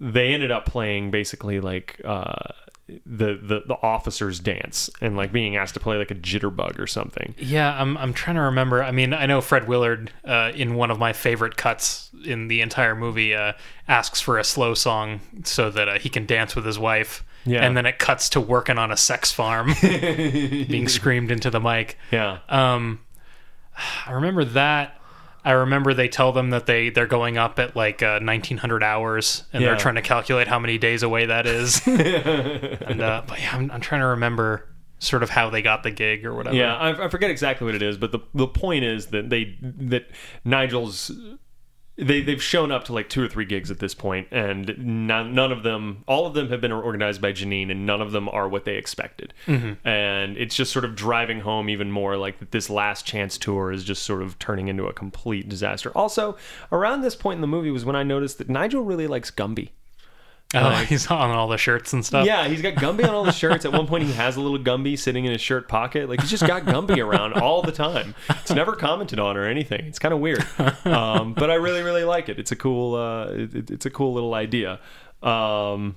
they ended up playing basically like. Uh, the, the the officers dance and like being asked to play like a jitterbug or something. Yeah, I'm I'm trying to remember. I mean, I know Fred Willard uh, in one of my favorite cuts in the entire movie uh, asks for a slow song so that uh, he can dance with his wife. Yeah. And then it cuts to working on a sex farm, being screamed into the mic. Yeah. Um, I remember that. I remember they tell them that they they're going up at like uh, 1900 hours, and Yeah. they're trying to calculate how many days away that is. and uh, but yeah, I'm, I'm trying to remember sort of how they got the gig or whatever. Yeah, I, I forget exactly what it is, but the the point is that they that Nigel's they they've shown up to like two or three gigs at this point, and none, none of them, all of them have been organized by Janine, and none of them are what they expected. Mm-hmm. And it's just sort of driving home even more like that this last chance tour is just sort of turning into a complete disaster. Also, around this point in the movie was when I noticed that Nigel really likes Gumby. Oh, he's on all the shirts and stuff. Yeah, he's got Gumby on all the shirts. At one point, he has a little Gumby sitting in his shirt pocket. Like he's just got Gumby around all the time. It's never commented on or anything. It's kind of weird, um, but I really, really like it. It's a cool, uh, it, it's a cool little idea. Um,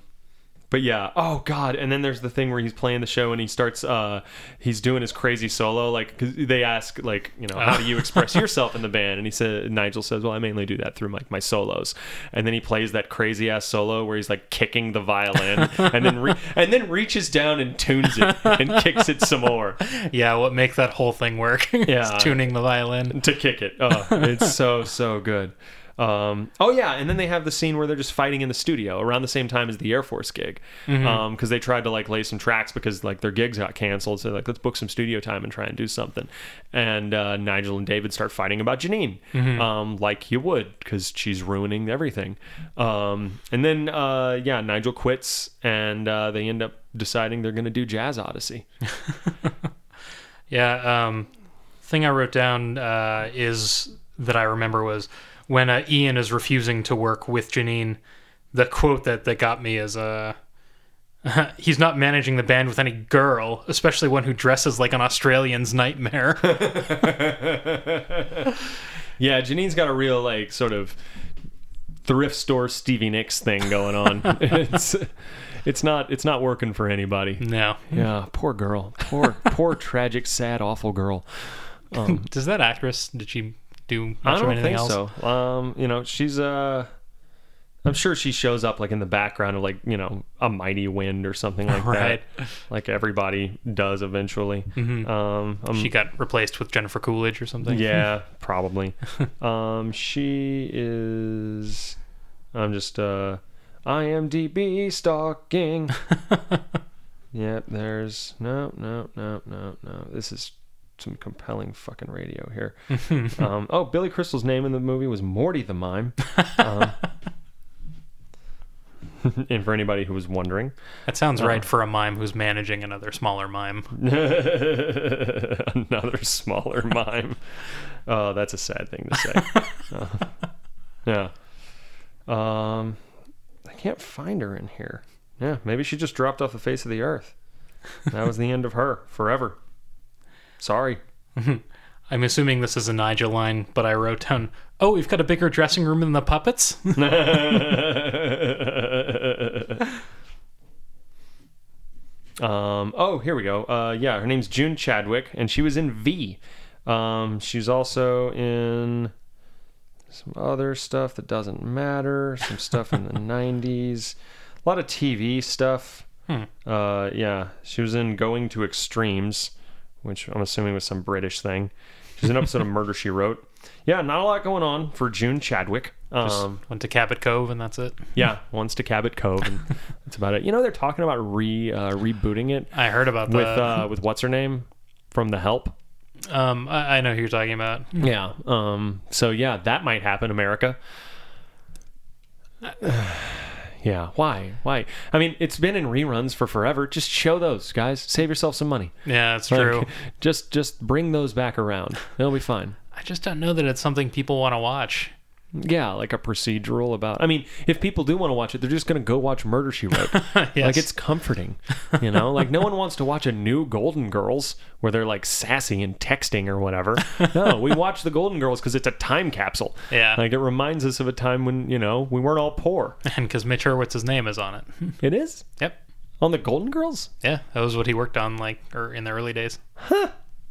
but yeah, oh god! And then there's the thing where he's playing the show and he starts, uh, he's doing his crazy solo. Like 'cause they ask, like, you know, how do you express yourself in the band? And he said, Nigel says, well, I mainly do that through like my solos. And then he plays that crazy ass solo where he's like kicking the violin and then re- and then reaches down and tunes it and kicks it some more Yeah, what makes that whole thing work? Yeah. tuning the violin. to kick it. Oh, it's so so good. Um, oh yeah, and then they have the scene where they're just fighting in the studio around the same time as the Air Force gig, because they tried to like lay some tracks because like their gigs got canceled. So like let's book some studio time and try and do something. And uh, Nigel and David start fighting about Janine, um, like you would, because she's ruining everything. Um, and then uh, yeah, Nigel quits, and uh, they end up deciding they're going to do Jazz Odyssey. Yeah. Um, thing I wrote down uh, is that I remember was when uh, Ian is refusing to work with Janine. The quote that that got me is uh. He's not managing the band with any girl, especially one who dresses like an Australian's nightmare. Yeah, Janine's got a real like sort of thrift store Stevie Nicks thing going on. it's it's not it's not working for anybody. no. Yeah, poor girl. Poor poor tragic sad awful girl. Does that actress did she do much I don't anything think else? so. Um, you know, she's uh I'm sure she shows up like in the background of like, you know, a mighty wind or something like Right. that. Like everybody does eventually. Um, um She got replaced with Jennifer Coolidge or something. Yeah, probably. um, she is. I'm just uh, IMDb stalking. yep, there's no, no, no, no, no. This is some compelling fucking radio here. um, oh, Billy Crystal's name in the movie was Morty the Mime. Um, and for anybody who was wondering, That sounds right for a mime who's managing another smaller mime. Another smaller mime. Oh, that's a sad thing to say. Uh, yeah. Um, I can't find her in here. Yeah, maybe she just dropped off the face of the earth. That was the end of her forever. Sorry. I'm assuming this is a Nigel line, but I wrote down, "Oh, we've got a bigger dressing room than the puppets." um, oh, here we go. Uh, yeah, her name's June Chadwick, and she was in V. Um, she's also in some other stuff that doesn't matter. Some stuff in the '90s, a lot of TV stuff. Uh, yeah, she was in Going to Extremes, which I'm assuming was some British thing. She's an episode of Murder She Wrote. Yeah, not a lot going on for June Chadwick. Um, Went to Cabot Cove, and that's it. yeah, once to Cabot Cove, and that's about it. You know, they're talking about re uh, rebooting it I heard about with the. uh, with what's her name from The Help. um, I, I know who you're talking about. Yeah. Um. So yeah, that might happen, America. yeah. Why? Why? I mean, it's been in reruns for forever. Just show those guys. Save yourself some money. Yeah, that's Like, true. just just bring those back around. They'll be fine. I just don't know that it's something people want to watch. Yeah, like a procedural about. I mean, if people do want to watch it, they're just going to go watch Murder She Wrote. Yes. Like it's comforting, you know. like no one wants to watch a new Golden Girls where they're like sassy and texting or whatever. No, we watch the Golden Girls because it's a time capsule. Yeah. like it reminds us of a time when you know we weren't all poor. And because Mitch Hurwitz's name is on it. It is. yep. On the Golden Girls? Yeah, that was what he worked on, like, or in the early days.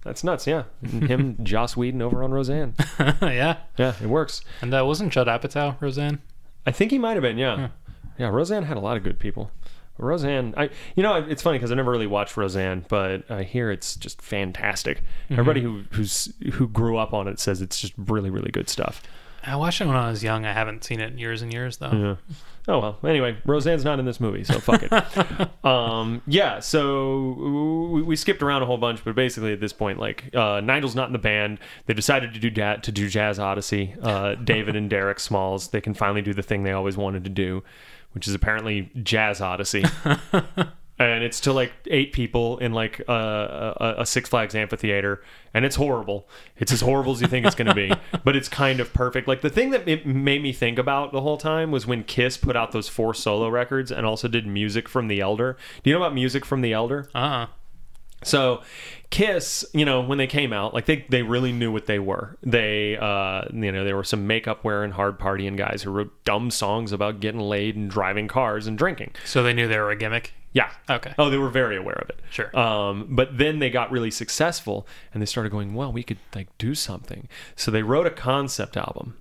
That's nuts, yeah. Him, Joss Whedon over on Roseanne. yeah, Yeah, it works. and uh, wasn't Judd Apatow Roseanne? I think he might have been, yeah. Yeah, Roseanne had a lot of good people. Roseanne, I you know it's funny because I never really watched Roseanne, but I hear it's just fantastic. Everybody who who's who grew up on it says it's just really really good stuff. I watched it when I was young. I haven't seen it in years and years though. Yeah. Oh well. Anyway, Roseanne's not in this movie, so fuck it. um, yeah. So we, we skipped around a whole bunch, but basically at this point, like uh, Nigel's not in the band. They decided to do da- to do Jazz Odyssey. Uh, David and Derek Smalls. They can finally do the thing they always wanted to do, which is apparently Jazz Odyssey. and it's to like eight people in like a, a, a Six Flags amphitheater, and it's horrible. It's as horrible as you think it's going to be, but it's kind of perfect. Like the thing that it made me think about the whole time was when Kiss put out those four solo records and also did music from the Elder. Do you know about music from the Elder? Uh uh So, Kiss, you know, when they came out, like they they really knew what they were. They, uh, you know, there were some makeup wearing, hard partying guys who wrote dumb songs about getting laid and driving cars and drinking. So they knew they were a gimmick. Yeah. Okay. Oh, they were very aware of it. Sure. Um, but then they got really successful and they started going, well, we could like do something. So they wrote a concept album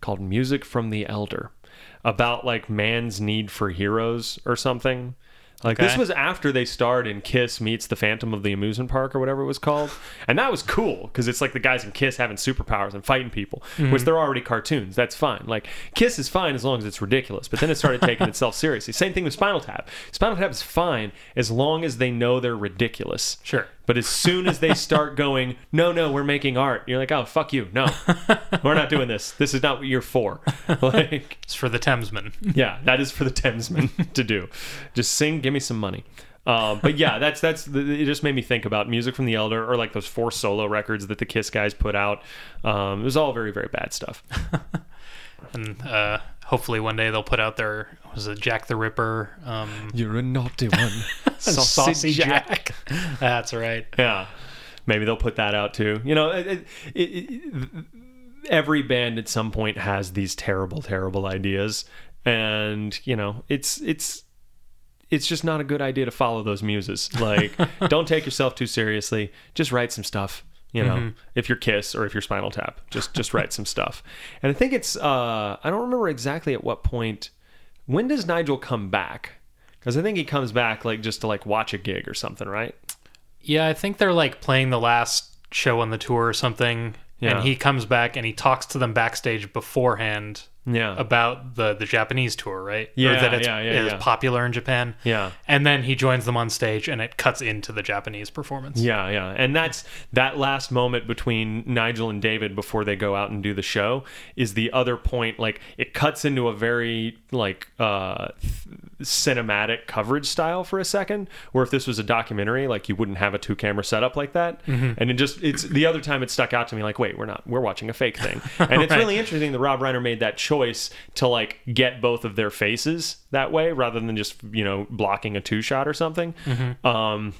called Music from the Elder about like man's need for heroes or something. Like this was after they starred in Kiss meets the Phantom of the Amusement Park or whatever it was called, and that was cool because it's like the guys in Kiss having superpowers and fighting people, mhm. which they're already cartoons. That's fine. Like Kiss is fine as long as it's ridiculous, but then it started taking itself seriously. Same thing with Spinal Tap. Spinal Tap is fine as long as they know they're ridiculous. Sure. But as soon as they start going, no, no, we're making art, you're like, oh, fuck you. No, we're not doing this. This is not what you're for. Like, It's for the Thamesmen. yeah, that is for the Thamesmen to do. Just sing, give me some money. Um, but yeah, that's that's it. Just made me think about music from the Elder or like those four solo records that the Kiss guys put out. Um, it was all very very bad stuff. and uh, hopefully one day they'll put out their was it Jack the Ripper, um, You're a naughty one, Saucy Jack. That's right. Yeah, maybe they'll put that out too. You know, it, it, it- every band at some point has these terrible, terrible ideas, and you know, it's it's it's just not a good idea to follow those muses. Like, don't take yourself too seriously. Just write some stuff. You know, if you're Kiss or if you're Spinal Tap, just just write some stuff. And I think it's uh, I don't remember exactly at what point. When does Nigel come back? Because I think he comes back like just to like watch a gig or something, right? Yeah, I think they're like playing the last show on the tour or something. Yeah. And he comes back and he talks to them backstage beforehand Yeah. about the the Japanese tour, right? Yeah, or that it's, yeah, yeah, it's yeah. popular in Japan. Yeah. And then he joins them on stage and it cuts into the Japanese performance. Yeah, yeah. And that's that last moment between Nigel and David before they go out and do the show is the other point like it cuts into a very like uh cinematic coverage style for a second where if this was a documentary like you wouldn't have a two camera setup like that. And it just it's the other time it stuck out to me like wait, we're not we're watching a fake thing. And it's Right. really interesting that Rob Reiner made that choice to like get both of their faces that way rather than just, you know, blocking a two shot or something. Um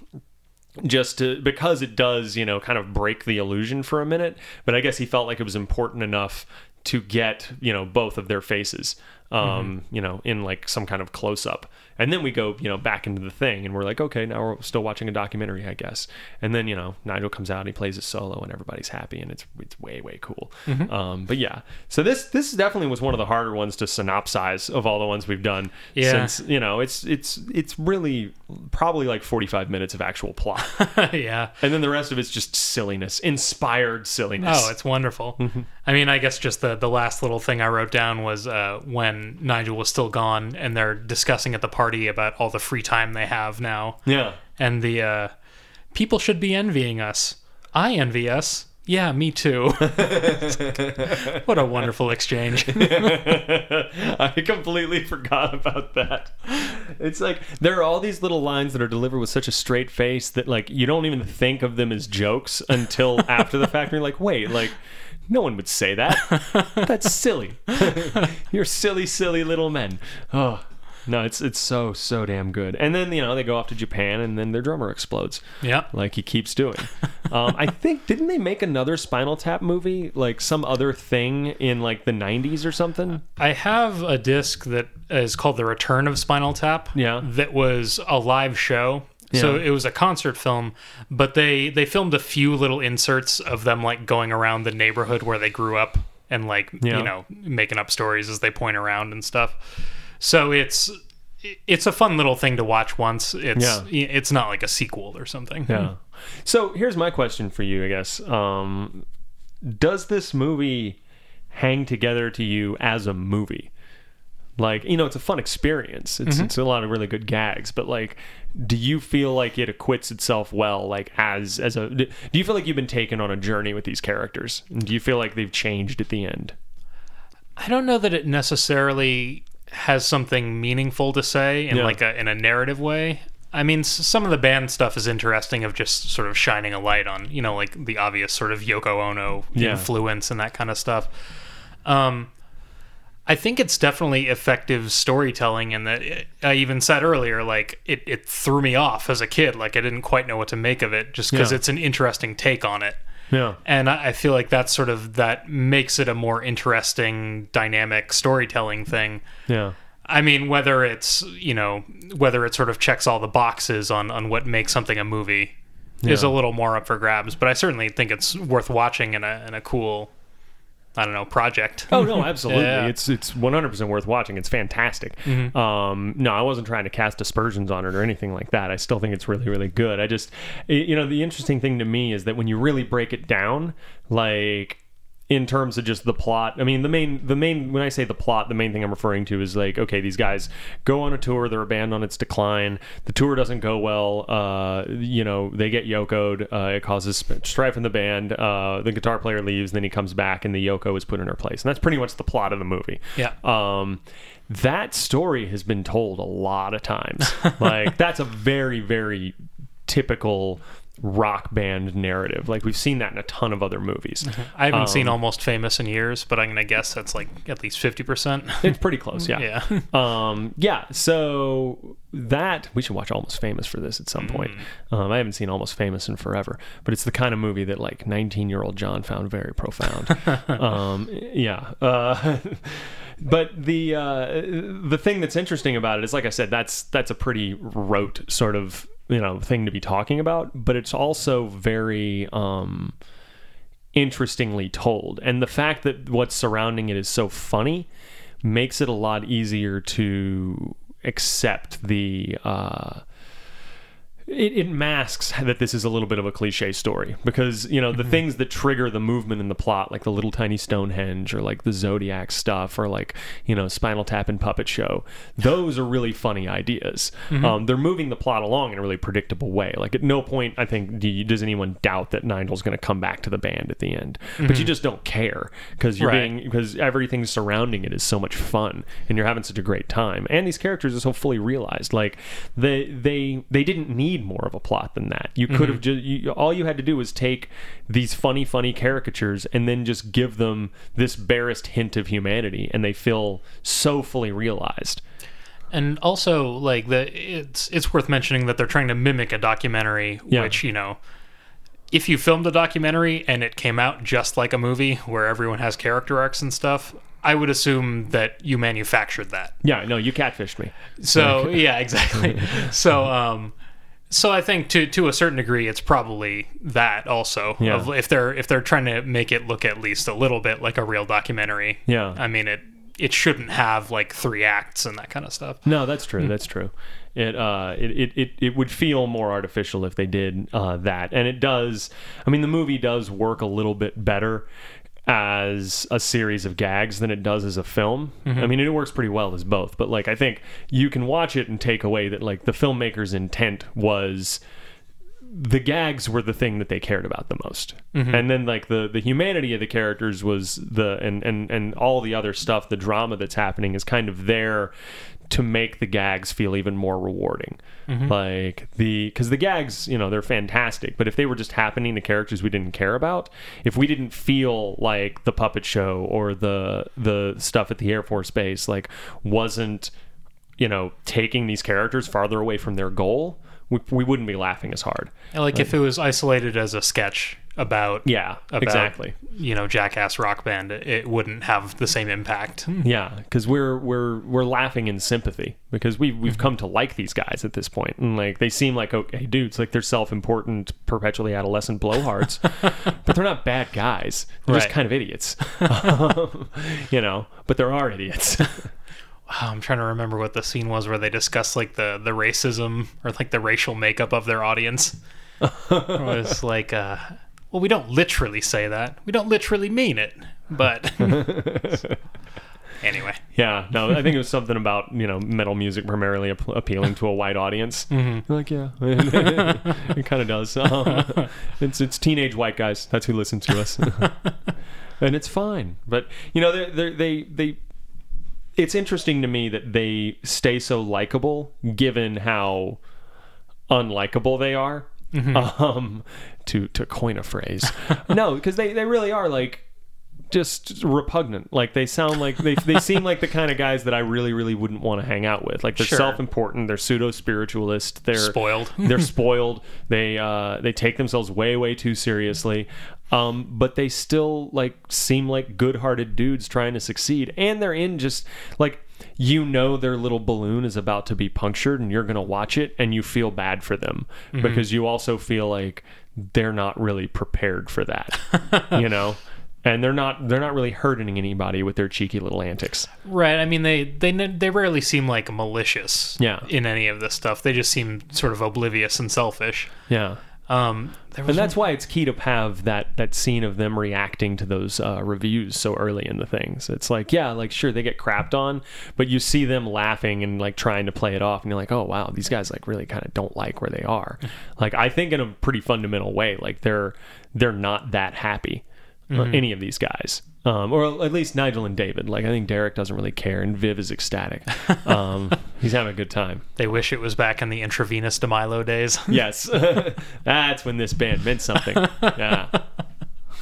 just to because it does you know kind of break the illusion for a minute but i guess he felt like it was important enough to get you know both of their faces um you know in like some kind of close up and then we go you know back into the thing and we're like okay now we're still watching a documentary i guess and then you know nigel comes out and he plays a solo and everybody's happy and it's it's way way cool um but yeah so this this definitely was one of the harder ones to synopsize of all the ones we've done Yeah. since you know it's it's it's really probably like 45 minutes of actual plot yeah. and then the rest of it's just silliness, inspired silliness. Oh, it's wonderful. Mm-hmm. I mean, I guess just the the last little thing I wrote down was uh, when Nigel was still gone, and they're discussing at the party about all the free time they have now, yeah. and the uh, people should be envying us. I envy us. Yeah, me too. what a wonderful exchange. I completely forgot about that. It's like there are all these little lines that are delivered with such a straight face that like you don't even think of them as jokes until after the fact. And you're like, wait, like no one would say that. That's silly. you're silly, silly little men. Oh, no, it's it's so so damn good. And then you know they go off to Japan, and then their drummer explodes, Yeah. like he keeps doing. um, I think didn't they make another Spinal Tap movie, like some other thing in like the '90s or something? I have a disc that is called The Return of Spinal Tap. Yeah. That was a live show. So it was a concert film, but they they filmed a few little inserts of them like going around the neighborhood where they grew up and like Yeah. you know making up stories as they point around and stuff. So it's it's a fun little thing to watch once. It's Yeah. it's not like a sequel or something. Yeah. So here's my question for you, I guess. Um, does this movie hang together to you as a movie? Like, you know, it's a fun experience. It's it's a lot of really good gags, but like, do you feel like it acquits itself well? Like, as as a, do you feel like you've been taken on a journey with these characters? And do you feel like they've changed at the end? I don't know that it necessarily has something meaningful to say in Yeah. like a in a narrative way. I mean, s- some of the band stuff is interesting of just sort of shining a light on, you know, like the obvious sort of Yoko Ono Yeah. influence and that kind of stuff. Um, I think it's definitely effective storytelling, and that it, I even said earlier, like it, it threw me off as a kid. Like I didn't quite know what to make of it, just because Yeah. it's an interesting take on it Yeah. and I I feel like that's sort of that makes it a more interesting dynamic storytelling thing Yeah. i mean whether it's you know whether it sort of checks all the boxes on on what makes something a movie is a little more up for grabs but i certainly think it's worth watching in a in a cool i don't know project Oh no, absolutely. Yeah. Mm-hmm. It's it's one hundred percent worth watching. It's fantastic. Um, no, I wasn't trying to cast aspersions on it or anything like that. I still think it's really really good. I just, it- you know, the interesting thing to me is that when you really break it down, like in terms of just the plot. I mean, the main the main when I say the plot, the main thing I'm referring to is like, okay, these guys go on a tour. They're a band on its decline. The tour doesn't go well. Uh, you know, they get yokoed. Uh, it causes strife in the band. Uh, the guitar player leaves. Then he comes back, and the yoko is put in her place. And that's pretty much the plot of the movie. Yeah. Um, that story has been told a lot of times. like that's a very very typical rock band narrative. Like we've seen that in a ton of other movies. i haven't seen Um, almost famous in years but i'm gonna guess that's like at least 50% It's pretty close, yeah. yeah Um, yeah. So that we should watch Almost Famous for this at some point. Um, I haven't seen Almost Famous in forever, but it's the kind of movie that like 19 year old John found very profound. um, yeah. Uh, but the uh, the thing that's interesting about it is, like I said, that's that's a pretty rote sort of you know thing to be talking about, but it's also very. Um, interestingly told. And the fact that what's surrounding it is so funny makes it a lot easier to accept the uh it, it masks that this is a little bit of a cliche story because you know the mm-hmm. things that trigger the movement in the plot like the little tiny stonehenge or like the zodiac stuff or like you know spinal tap and puppet show those are really funny ideas. Mm-hmm. Um, they're moving the plot along in a really predictable way. Like at no point i think do you, does anyone doubt that nigel's going to come back to the band at the end. But you mm-hmm. just don't care because you're Right. being because everything surrounding it is so much fun and you're having such a great time. And these characters are so fully realized. Like they they they didn't need more of a plot than that. You could have just you, all you had to do was take these funny funny caricatures and then just give them this barest hint of humanity and they feel so fully realized. And also like the it's it's worth mentioning that they're trying to mimic a documentary Yeah. which you know if you filmed a documentary and it came out just like a movie where everyone has character arcs and stuff i would assume that you manufactured that. Yeah no you catfished me. So yeah exactly. So um so I think to to a certain degree, it's probably that also. Yeah. Of if they're if they're trying to make it look at least a little bit like a real documentary. Yeah. I mean it it shouldn't have like three acts and that kind of stuff. No, that's true. That's true. It, uh, it, it, it, it would feel more artificial if they did uh, that. And it does. I mean, the movie does work a little bit better as a series of gags than it does as a film. Mm-hmm. I mean, it works pretty well as both. But, like, I think you can watch it and take away that, like, the filmmaker's intent was the gags were the thing that they cared about the most mm-hmm. and then like the the humanity of the characters was the and and and all the other stuff the drama that's happening is kind of there to make the gags feel even more rewarding mm-hmm. like the because the gags you know they're fantastic but if they were just happening to characters we didn't care about if we didn't feel like the puppet show or the the stuff at the air force base like wasn't you know, taking these characters farther away from their goal, we, we wouldn't be laughing as hard. Like if it was isolated as a sketch about Yeah, about, exactly. you know jackass rock band, it, wouldn't have the same impact. Yeah, because we're we're we're laughing in sympathy because we Mm-hmm. we've come to like these guys at this point, and like they seem like okay dudes, like they're self-important, perpetually adolescent blowhards, but they're not bad guys. They're just kind of idiots, you know. But there are idiots. Wow, I'm trying to remember what the scene was where they discussed like the the racism or like the racial makeup of their audience. it was like, uh, well, we don't literally say that. We don't literally mean it, but anyway. yeah, no, I think it was something about you know metal music primarily ap- appealing to a white audience. Mm-hmm. Like yeah, it kind of does. It's it's teenage white guys. That's who listen to us, and it's fine. But you know they're, they they they. It's interesting to me that they stay so likable, given how unlikable they are. Um, to to coin a phrase, no, because they they really are like just repugnant. Like they sound like they they seem like the kind of guys that I really really wouldn't want to hang out with. Like they're Sure. self-important, they're pseudo spiritualist, they're Spoiled. they're spoiled. They uh they take themselves way way too seriously. Um but they still like seem like good-hearted dudes trying to succeed and they're in just like you know their little balloon is about to be punctured and you're going to watch it and you feel bad for them because you also feel like they're not really prepared for that. you know? And they're not they're not really hurting anybody with their cheeky little antics. Right. I mean, they they they rarely seem like malicious. Yeah. In any of this stuff, they just seem sort of oblivious and selfish. Yeah. Um, there was And that's why it's key to have that that scene of them reacting to those uh, reviews so early in the things. It's like, yeah, like sure they get crapped on, but you see them laughing and like trying to play it off, and you're like, oh wow, these guys like really kind of don't like where they are. like I think in a pretty fundamental way, like they're they're not that happy. Uh, any of these guys, um, or at least Nigel and David. Like I think Derek doesn't really care, and Viv is ecstatic. Um, he's having a good time. they wish it was back in the Intravenus de Milo days. Yes, that's when this band meant something. Yeah,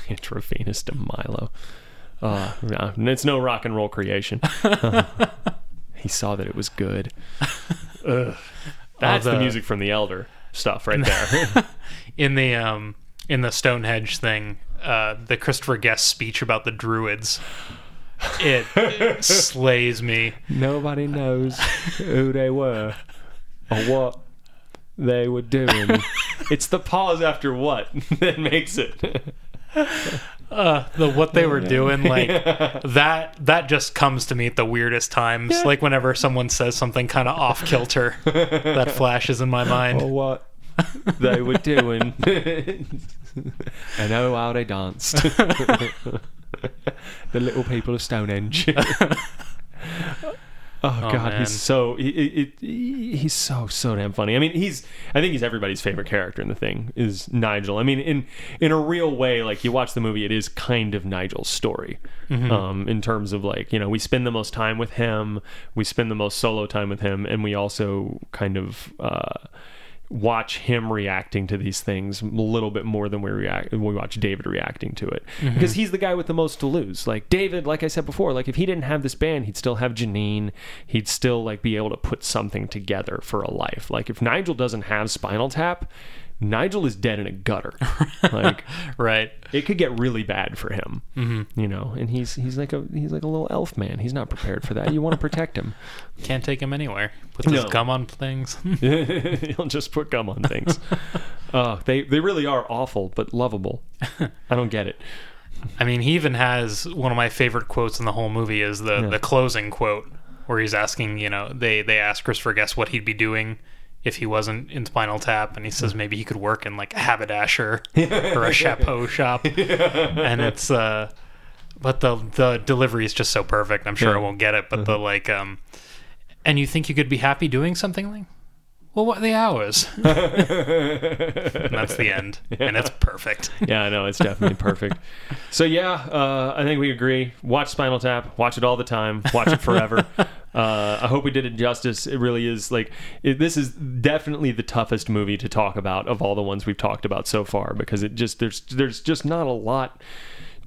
Intravenus de Milo. Uh, no, it's no rock and roll creation. he saw that it was good. Ugh. That's the the- music from the Elder stuff right there. in the um in the Stonehenge thing, uh, the Christopher Guest speech about the Druids, it, slays me. Nobody knows who they were or what they were doing. it's the pause after what that makes it. Uh, the what they were doing, like that that just comes to me at the weirdest times. Like whenever someone says something kind of off kilter, that flashes in my mind. or what they were doing. and oh, how they danced. the little people of Stonehenge. Oh, God, man. he's so he, he, he- he's so so damn funny. I mean, he's I think he's everybody's favorite character in the thing is Nigel. I mean, in in a real way, like you watch the movie, it is kind of Nigel's story. Um, in terms of like you know, we spend the most time with him, we spend the most solo time with him, and we also kind of. Uh, watch him reacting to these things a little bit more than we react we watch David reacting to it. Mm-hmm. Because he's the guy with the most to lose. Like David like I said before like if he didn't have this band he'd still have Janine. He'd still like be able to put something together for a life. Like if Nigel doesn't have Spinal Tap Nigel is dead in a gutter like Right. it could get really bad for him mm-hmm. you know and he's he's like a he's like a little elf man he's not prepared for that you want to protect him Can't take him anywhere. His No. gum on things. He'll just put gum on things. oh, they they really are awful, but lovable. I don't get it. I mean, he even has one of my favorite quotes in the whole movie is the the closing quote where he's asking, you know, they they ask Christopher Guest what he'd be doing if he wasn't in Spinal Tap, and he says maybe he could work in like a haberdasher or a chapeau shop, and it's uh, but the the delivery is just so perfect. I'm sure I won't get it, but the like um, and you think you could be happy doing something like. Well, what are the hours? and that's the end, and it's perfect. Yeah, I know it's definitely perfect. So yeah, uh, I think we agree. Watch Spinal Tap. Watch it all the time. Watch it forever. uh, I hope we did it justice. It really is like it, this is definitely the toughest movie to talk about of all the ones we've talked about so far because it just there's there's just not a lot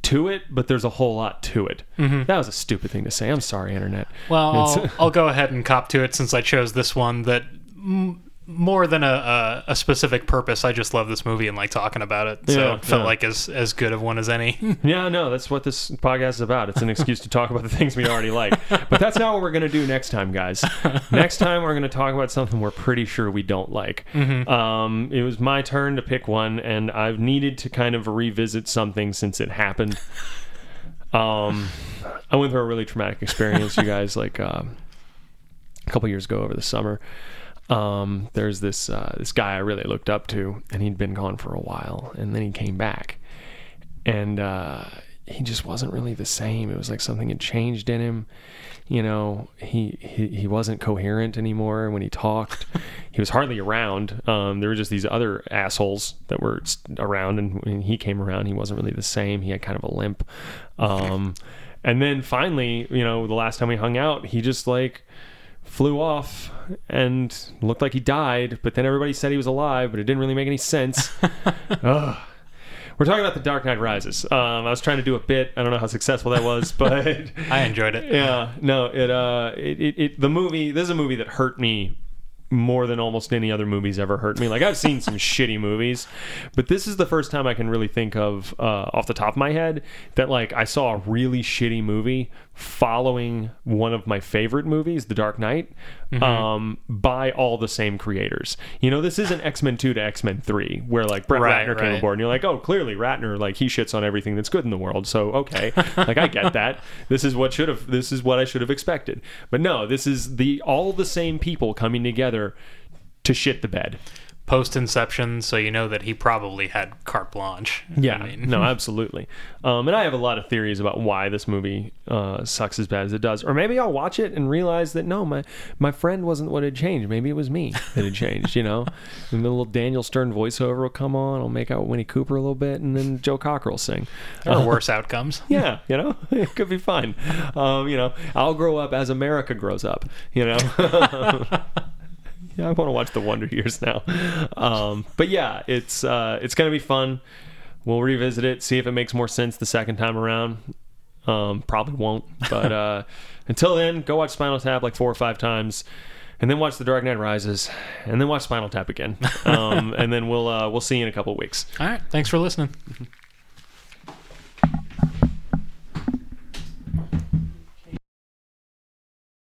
to it, but there's a whole lot to it. That was a stupid thing to say. I'm sorry, internet. Well, I'll, I'll go ahead and cop to it since I chose this one. That m- more than a, a, a specific purpose, I just love this movie and like talking about it. So it felt yeah. like as as good of one as any. Yeah, no, that's what this podcast is about. It's an excuse to talk about the things we already like. But that's not what we're going to do next time, guys. Next time, we're going to talk about something we're pretty sure we don't like. Um, it was my turn to pick one, and I've needed to kind of revisit something since it happened. Um, I went through a really traumatic experience, you guys, like um, a couple years ago over the summer. Um, there's this uh, this guy I really looked up to, and he'd been gone for a while, and then he came back and uh, he just wasn't really the same. It was like something had changed in him. You know, he he, he wasn't coherent anymore when he talked. he was hardly around. Um, there were just these other assholes that were around, and when he came around, he wasn't really the same. He had kind of a limp. Um, and then finally, you know, the last time we hung out, he just like flew off and looked like he died. But then everybody said he was alive, but it didn't really make any sense. Ugh. We're talking about The Dark Knight Rises. Um, I was trying to do a bit. I don't know how successful that was, but I enjoyed it. yeah, no, it, uh, it, it, it, the movie, this is a movie that hurt me more than almost any other movies ever hurt me. Like I've seen some shitty movies, but this is the first time I can really think of uh, off the top of my head that like I saw a really shitty movie following one of my favorite movies, The Dark Knight, Mm-hmm. um, by all the same creators. You know, this isn't X Men Two to X Men Three, where like Brett Right, Ratner came right. aboard, and you're like, oh, clearly Ratner, like he shits on everything that's good in the world. So okay, like I get that. This is what should have. This is what I should have expected. But no, this is the all the same people coming together to shit the bed. Post Inception, so you know that he probably had carte blanche. Yeah, I mean, no, absolutely. Um, and I have a lot of theories about why this movie uh, sucks as bad as it does. Or maybe I'll watch it and realize that no, my my friend wasn't what had changed. Maybe it was me that had changed. You know, and the little Daniel Stern voiceover will come on. I'll make out Winnie Cooper a little bit, and then Joe Cocker will sing. there are worse outcomes. Yeah, you know, it could be fine. Um, you know, I'll grow up as America grows up. You know. Yeah, I want to watch the Wonder Years now. Um, but yeah, it's uh, it's gonna be fun. We'll revisit it, see if it makes more sense the second time around. Um, probably won't, but uh, until then, go watch Spinal Tap like four or five times, and then watch The Dark Knight Rises, and then watch Spinal Tap again, um, and then we'll uh, we'll see you in a couple weeks. All right. Thanks for listening.